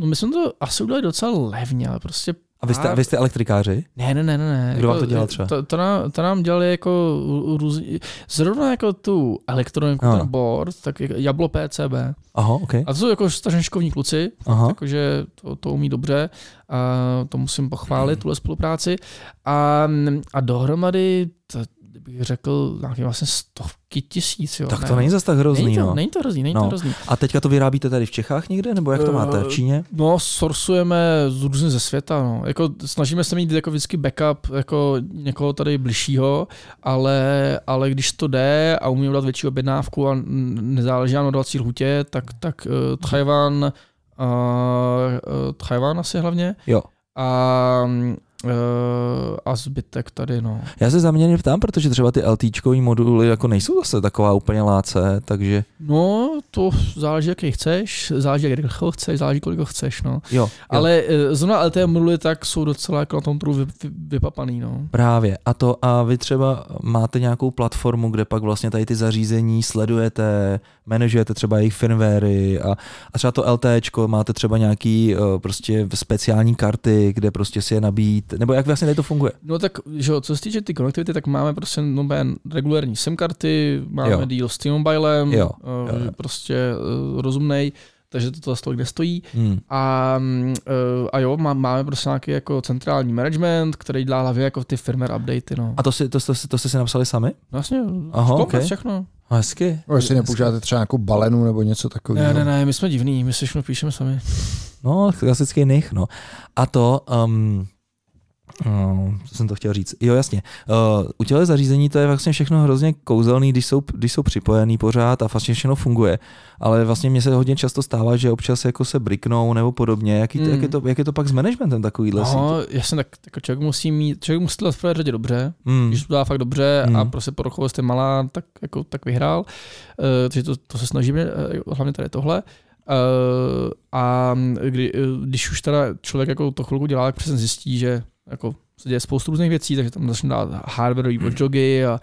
Speaker 2: no my jsme to asi udělali docela levně, ale prostě
Speaker 3: A vy jste, a vy jste elektrikáři?
Speaker 2: Ne, ne, ne, ne. ne.
Speaker 3: Kdo vám to dělal třeba?
Speaker 2: To, to, nám, to nám dělali jako různý, zrovna jako tu elektroniku, ten board, tak jako Jablo PCB.
Speaker 3: Aha, OK.
Speaker 2: A to jsou jako strašně šikovní kluci,
Speaker 3: Aha.
Speaker 2: jakože to, to umí dobře a to musím pochválit, tuhle spolupráci. A, a dohromady, to, bych řekl, nějaké vlastně stovky tisíc. Jo,
Speaker 3: Tak
Speaker 2: ne?
Speaker 3: to není zase tak hrozný,
Speaker 2: není to,
Speaker 3: no.
Speaker 2: není to hrozný, není
Speaker 3: No.
Speaker 2: to hrozný.
Speaker 3: A teďka to vyrábíte tady v Čechách někde, nebo jak to máte? V
Speaker 2: Eh,
Speaker 3: Číně?
Speaker 2: No, sourcujeme z různě ze světa. No. Jako, snažíme se mít jako vždycky backup jako někoho tady bližšího, ale, ale když to jde a umíme udělat větší objednávku a nezáleží nám na dodací lhutě, tak, tak uh, Tchajvan, uh, uh, Tchajvan asi hlavně,
Speaker 3: Jo.
Speaker 2: a, a zbytek tady, no.
Speaker 3: Já se zaměrně ptám, protože třeba ty LTčkový moduly jako nejsou zase taková úplně láce, takže...
Speaker 2: No, to záleží, jaký chceš, záleží, jak rychle chceš, záleží, kolik ho chceš, no.
Speaker 3: Jo, jo.
Speaker 2: Ale uh, zrovna LT moduly tak jsou docela jako na tom trhu vy, vy, vypapaný, no.
Speaker 3: Právě. A to a vy třeba máte nějakou platformu, kde pak vlastně tady ty zařízení sledujete, manažujete třeba jejich firmwary a, a třeba to LTčko máte třeba nějaký uh, prostě speciální karty, kde prostě si je nabít, nebo jak vlastně tady to funguje?
Speaker 2: No tak, že jo, co se týče ty konektivity, tak máme prostě nové regulární SIM karty, máme jo. deal s T-Mobilem, jo. Uh, jo, jo. prostě uh, rozumnej, takže to zase tolik nestojí. Hmm. A, uh, a jo, má, máme prostě nějaký jako centrální management, který dělá hlavně jako ty firmware updaty. No.
Speaker 3: A to, si, to, to, to, to jste si napsali sami?
Speaker 2: Vlastně, Aha, okay. všechno.
Speaker 3: Hezky.
Speaker 1: No, jestli nepoužíváte třeba nějakou balenu nebo něco takového.
Speaker 2: Ne, ne, ne, my jsme divní, my si všechno píšeme sami.
Speaker 3: No, klasický nich, no. A to, um, Co jsem to chtěl říct? Jo, jasně. Uh, u těle zařízení to je vlastně všechno hrozně kouzelný, když jsou, když jsou připojený pořád a vlastně všechno funguje. Ale vlastně mně se hodně často stává, že občas jako se briknou nebo podobně. Jaký, mm. jak, je to, jak je to pak s managementem takovýhle
Speaker 2: no, jasně, tak jako člověk musí mít, člověk musí to v prvé řadě dobře. Mm. Když to dá fakt dobře mm. a prostě po je malá, tak, jako, tak vyhrál. Uh, takže to, to se snažíme, hlavně tady tohle. Uh, a kdy, když už teda člověk jako to chvilku dělá, tak přesně zjistí, že jako se děje spoustu různých věcí, takže tam začne dát hardwareový watchdogy a,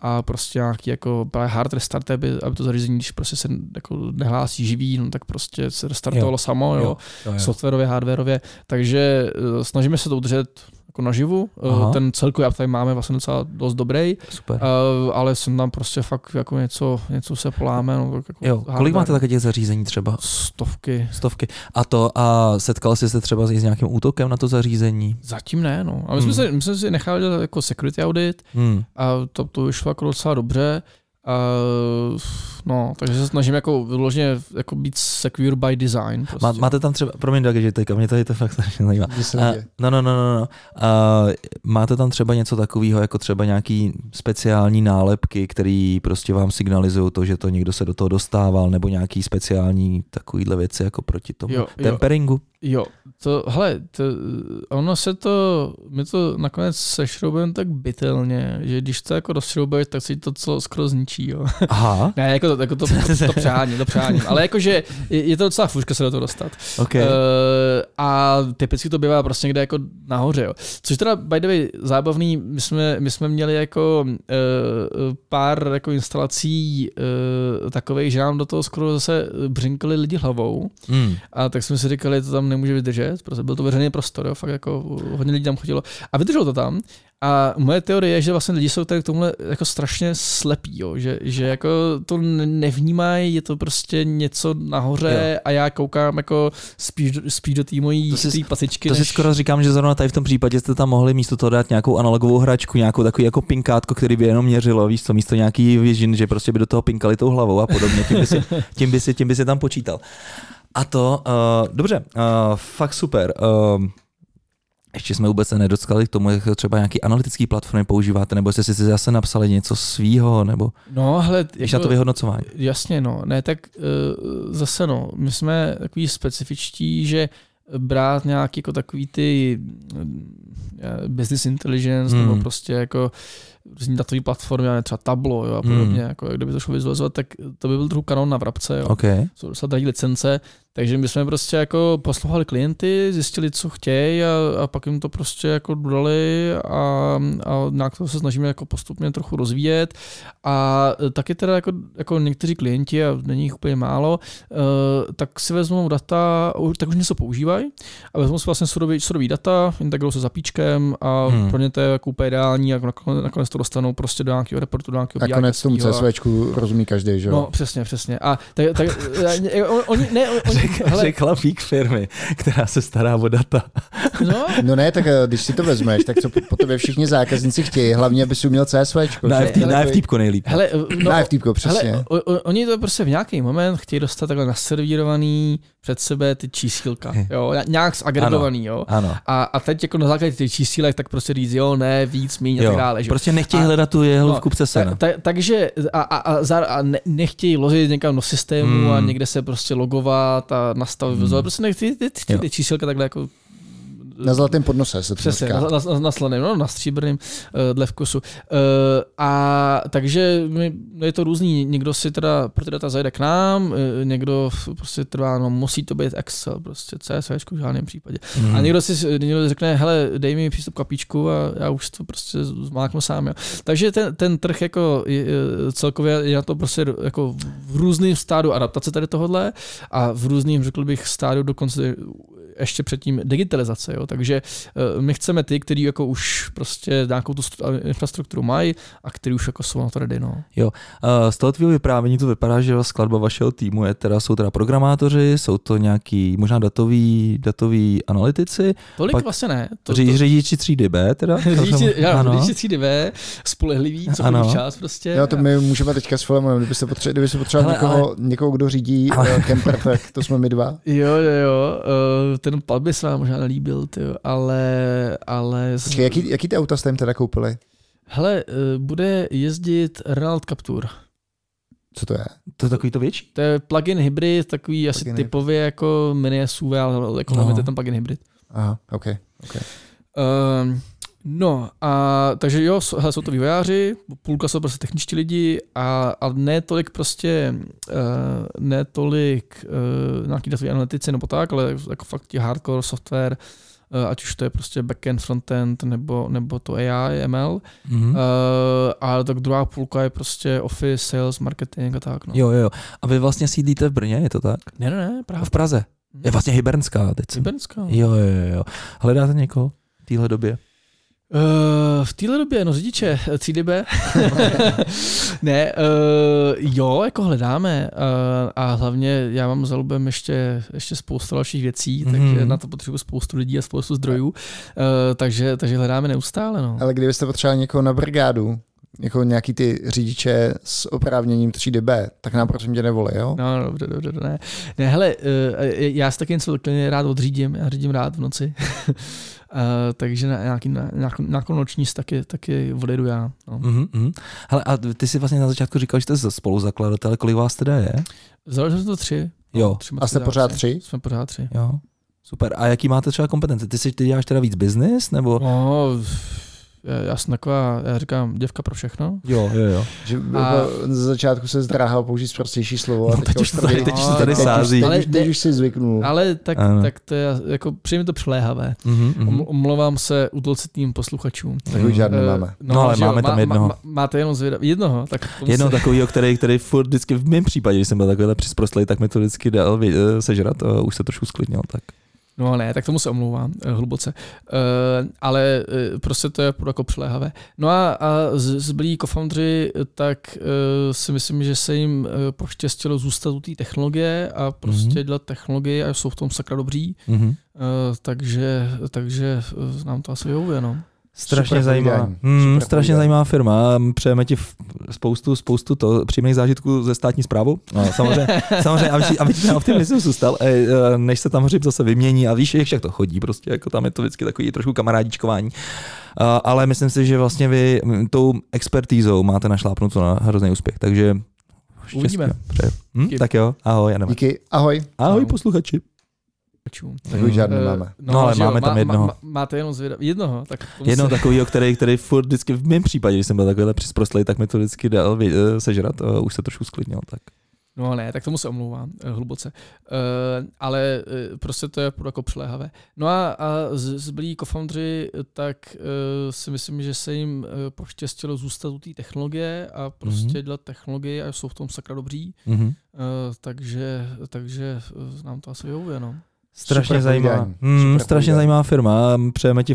Speaker 2: a prostě nějaký jako právě hard restart, aby, aby to zařízení, když prostě se jako nehlásí živý, no tak prostě se restartovalo jo. samo, jo, jo, jo, jo. softwarově, hardwareově, takže uh, snažíme se to udržet jako naživu. Eh, Aha. Ten celkový tady máme vlastně docela dost dobrý,
Speaker 3: Super.
Speaker 2: Uh, ale jsem tam prostě fakt jako něco, něco se poláme. No, jako
Speaker 3: jo, kolik máte také těch zařízení třeba?
Speaker 2: Stovky.
Speaker 3: Stovky. A to, a setkal jsi se třeba s nějakým útokem na to zařízení?
Speaker 2: Zatím ne, no. A my, hmm. jsme, si, my jsme si nechali dělat jako security audit hmm. a to, to vyšlo jako docela dobře. Uh, no, takže se snažím jako vyloženě jako být secure by design. Prostě.
Speaker 3: Má, máte tam třeba, promiň, Doug, že teďka, mě tady to fakt strašně zajímá. Uh, no, no, no, no, no. Uh, máte tam třeba něco takového, jako třeba nějaký speciální nálepky, které prostě vám signalizují to, že to někdo se do toho dostával, nebo nějaký speciální takovýhle věci jako proti tomu jo, temperingu? Jo.
Speaker 2: Jo, to, hele, to, ono se to, my to nakonec sešroubujeme tak bytelně, že když to jako rozšroubuješ, tak si to co skoro zničí, jo.
Speaker 3: Aha.
Speaker 2: ne, jako to, jako to, to, to přání, to přání. Ale jakože je, je to docela fuška se do toho dostat.
Speaker 3: Okay. Uh,
Speaker 2: a typicky to bývá prostě někde jako nahoře, jo. Což teda, by the way, zábavný, my jsme, my jsme měli jako uh, pár jako instalací uh, takových, že nám do toho skoro zase břinkali lidi hlavou. Mm. A tak jsme si říkali, to tam nemůže vydržet, protože byl to veřejný prostor, jo, fakt jako hodně lidí tam chodilo. A vydrželo to tam. A moje teorie je, že vlastně lidi jsou tady k tomuhle jako strašně slepí, jo, že, že jako to nevnímají, je to prostě něco nahoře jo. a já koukám jako spíš, spíš do té mojí to si, pasičky.
Speaker 3: To než... si skoro říkám, že zrovna tady v tom případě jste tam mohli místo toho dát nějakou analogovou hračku, nějakou takový jako pinkátko, který by jenom měřilo, víš co, místo nějaký vision, že prostě by do toho pinkali tou hlavou a podobně, tím by si, tím by si, tím by si tam počítal. A to, uh, dobře, uh, fakt super. Uh, ještě jsme vůbec se nedotkali k tomu, jak třeba nějaký analytický platformy používáte, nebo jestli si zase napsali něco svýho, nebo
Speaker 2: no, hele,
Speaker 3: jako, na to vyhodnocování.
Speaker 2: Jasně, no. Ne, tak uh, zase no, my jsme takový specifičtí, že brát nějaký jako takový ty business intelligence, hmm. nebo prostě jako různý datové platformy, třeba Tablo jo, a podobně, hmm. jako, kdyby to šlo vizualizovat, tak to by byl trochu kanon na vrabce. Jo.
Speaker 3: Okay.
Speaker 2: Jsou docela drahé licence, takže my jsme prostě jako poslouchali klienty, zjistili, co chtějí a, a pak jim to prostě jako dodali a, a nějak to se snažíme jako postupně trochu rozvíjet. A taky teda jako, jako někteří klienti, a není jich úplně málo, uh, tak si vezmou data, tak už něco používají a vezmou si vlastně surový, surový data, integrují se zapíčkem a hmm. pro ně to je jako úplně ideální a nakonec, nakonec to dostanou prostě do nějakého reportu, do nějakého
Speaker 1: Nakonec tomu CSVčku rozumí každý, že jo?
Speaker 2: No, přesně, přesně. A tak, tak oni, ne, oni,
Speaker 3: Řek, hele. Řekla fík firmy, která se stará o data.
Speaker 1: No. no ne, tak eh, když si to vezmeš, tak co po tobě všichni zákazníci chtějí, hlavně aby si uměl CSV.
Speaker 3: Na, FT, na FTP nejlíp.
Speaker 2: Hele,
Speaker 1: no, na FTP, přesně. Hele,
Speaker 2: o, o, oni to prostě v nějaký moment chtějí dostat takhle naservírovaný před sebe ty čísílka, jo, nějak zagregovaný, jo.
Speaker 3: Ano.
Speaker 2: A, a teď jako na základě těch čísílek, tak prostě říct, jo, ne, víc, méně a tak dále. Že?
Speaker 3: Prostě nechtějí a, hledat tu jehluvku no, přes
Speaker 2: ta, ta, takže a, a, a, a ne, nechtějí ložit někam do systému hmm. a někde se prostě logovat a nastavit hmm. prostě nechtějí ty, ty, ty, ty čísílka takhle jako
Speaker 1: Na zlatém podnose se to
Speaker 2: Přesně, na, na, na slaném, no, na stříbrném uh, dle vkusu. Uh, a takže my, je to různý, někdo si teda pro ty data zajde k nám, uh, někdo prostě trvá, no musí to být Excel, prostě CSV v žádném případě. Mm. A někdo si někdo řekne, hele, dej mi přístup kapíčku a já už to prostě zmáknu sám. Jo. Takže ten, ten trh jako je, celkově je na to prostě jako v různém stádu adaptace tady tohodle a v různém, řekl bych, stádu dokonce ještě předtím digitalizace. Jo. Takže uh, my chceme ty, kteří jako už prostě nějakou tu infrastrukturu mají a kteří už jako jsou na to ready. No.
Speaker 3: Jo, uh, z toho tvého vyprávění to vypadá, že skladba vašeho týmu je teda, jsou teda programátoři, jsou to nějaký možná datoví, datoví analytici.
Speaker 2: Tolik pak vlastně ne.
Speaker 3: To, to... Řidiči třídy B teda?
Speaker 2: řidiči, já, ano. řidiči třídy B, spolehliví, co ano. včas prostě.
Speaker 1: Jo, to my můžeme teďka s Filemem, kdybyste potřebovali, kdybyste potřebovali někoho, ale... někoho, kdo řídí ale... kemper, tak to jsme my dva.
Speaker 2: Jo, jo, jo. Uh, ten pal by se vám možná nelíbil, tyjo, ale... ale...
Speaker 1: Počkej, jaký, jaký ty auta jste jim teda koupili?
Speaker 2: Hele, uh, bude jezdit Renault Captur.
Speaker 1: Co to je?
Speaker 3: To je takový to větší?
Speaker 2: To je plug-in hybrid, takový plug-in asi hybrid. typově jako mini SUV, ale jako no. je tam plug-in hybrid.
Speaker 1: Aha, ok. okay.
Speaker 2: Uh, No a takže jo, hele, jsou to vývojáři, půlka jsou prostě techničtí lidi a, a ne tolik prostě, uh, ne tolik uh, nějaký datový analytici nebo tak, ale jako fakt ti hardcore software, uh, ať už to je prostě backend, frontend nebo, nebo to AI, ML. Mm-hmm. Uh, a tak druhá půlka je prostě office, sales, marketing a tak. No.
Speaker 3: Jo, jo, jo. A vy vlastně sídlíte v Brně, je to tak?
Speaker 2: Ne, ne, ne, Praha.
Speaker 3: V Praze. Je vlastně Hybernská teď.
Speaker 2: Hybernská.
Speaker 3: Jo, jo, jo. Hledáte někoho v téhle době?
Speaker 2: Uh, v téhle době, no řidiče, 3DB. ne, uh, jo, jako hledáme uh, a hlavně já mám za lubem ještě, ještě spoustu dalších věcí, mm-hmm. takže na to potřebuji spoustu lidí a spoustu zdrojů, uh, takže, takže hledáme neustále. No.
Speaker 1: Ale kdybyste potřebovali někoho na brigádu, jako nějaký ty řidiče s oprávněním 3DB, tak nám prosím tě nevolí, jo?
Speaker 2: No, no, dobře, dobře, ne. Ne, hele, já si taky něco rád odřídím, já řídím rád v noci. Uh, takže na nějaký, na, nějakou, nějakou noční taky, taky odjedu já. No.
Speaker 3: Mm-hmm. Hele, a ty si vlastně na začátku říkal, že jste spolu zakladatel, kolik vás teda je?
Speaker 2: Založil jsem to tři.
Speaker 3: Jo.
Speaker 1: No, tři a jste pořád tři?
Speaker 2: Jsme pořád tři.
Speaker 3: Jo. Super. A jaký máte třeba kompetence? Ty si ty děláš teda víc business, nebo?
Speaker 2: No, já jsem taková, já říkám, děvka pro všechno.
Speaker 3: Jo, jo, jo.
Speaker 1: Že a... z začátku se zdráhal použít prostější slovo. A
Speaker 3: no, teď, už tady, teď, no, tady sází.
Speaker 1: Teď, ale, teď, teď, už si zvyknul.
Speaker 2: Ale tak, tak to je, jako přijme to přiléhavé. Mm-hmm. Omlouvám se udolcitým posluchačům.
Speaker 1: Tak už žádný uh, máme.
Speaker 3: No, no ale máme tam jednoho. Má,
Speaker 2: máte jenom zvědav, jednoho. Tak
Speaker 3: jednoho se... takového, který, který furt vždycky v mém případě, když jsem byl takovýhle přisprostlý, tak mi to vždycky dal eh, sežrat a už se trošku sklidnil. Tak.
Speaker 2: No ne, tak tomu se omlouvám eh, hluboce. Uh, ale uh, prostě to je jako přiléhavé. No a, a zbylí co-foundři, tak si myslím, že se jim poštěstilo zůstat u té technologie a prostě mm-hmm. dělat technologie a jsou v tom sakra dobří. Mm-hmm. Takže, takže nám to asi vyhovuje, no.
Speaker 3: Strašně zajímavá, hmm, strašně zajímavá firma. Přejeme ti spoustu, spoustu to, příjemných zážitků ze státní zprávu. No, samozřejmě, samozřejmě aby, aby ti ten optimismus zůstal, eh, než se tam hřib zase vymění a víš, jak to chodí, prostě jako tam je to vždycky takový trošku kamarádičkování. Ale myslím si, že vlastně vy tou expertízou máte našlápnuto na hrozný úspěch, takže
Speaker 2: Uvidíme.
Speaker 3: Hm? Tak jo, ahoj.
Speaker 1: Díky, ahoj.
Speaker 3: Ahoj posluchači
Speaker 1: posluchačů. Tak už žádný uh, máme.
Speaker 3: No, no ale máme tam jednoho. Má,
Speaker 2: máte jenom zvědav, jednoho. Tak
Speaker 3: jednoho se... takového, který, který furt vždycky v mém případě, když jsem byl takovýhle přisprostlý, tak mi to vždycky dal uh, sežrat a už se trošku sklidnil. Tak.
Speaker 2: No ne, tak tomu se omlouvám uh, hluboce. Uh, ale uh, prostě to je jako přiléhavé. No a, a zbylí co-foundři, tak uh, si myslím, že se jim uh, poštěstilo zůstat u té technologie a prostě mm-hmm. dělat technologie a jsou v tom sakra dobří. Mm-hmm. Uh, takže, takže uh, nám to asi vyhovuje. No.
Speaker 3: Strašně zajímavá, hmm, strašně zajímavá firma. Přejeme ti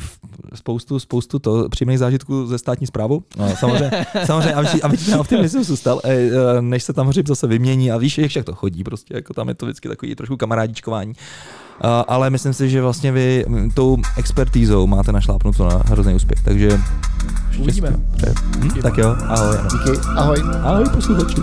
Speaker 3: spoustu, spoustu to, příjemných zážitků ze státní zprávu. No, samozřejmě, samozřejmě aby, aby ten optimismus zůstal, eh, než se tam hřib zase vymění a víš, jak to chodí, prostě jako tam je to vždycky takový trošku kamarádičkování. Ale myslím si, že vlastně vy tou expertízou máte našlápnuto na hrozný úspěch, takže
Speaker 2: Uvidíme.
Speaker 3: Hm, tak jo, ahoj.
Speaker 1: Díky, ahoj.
Speaker 3: Ahoj posluchači.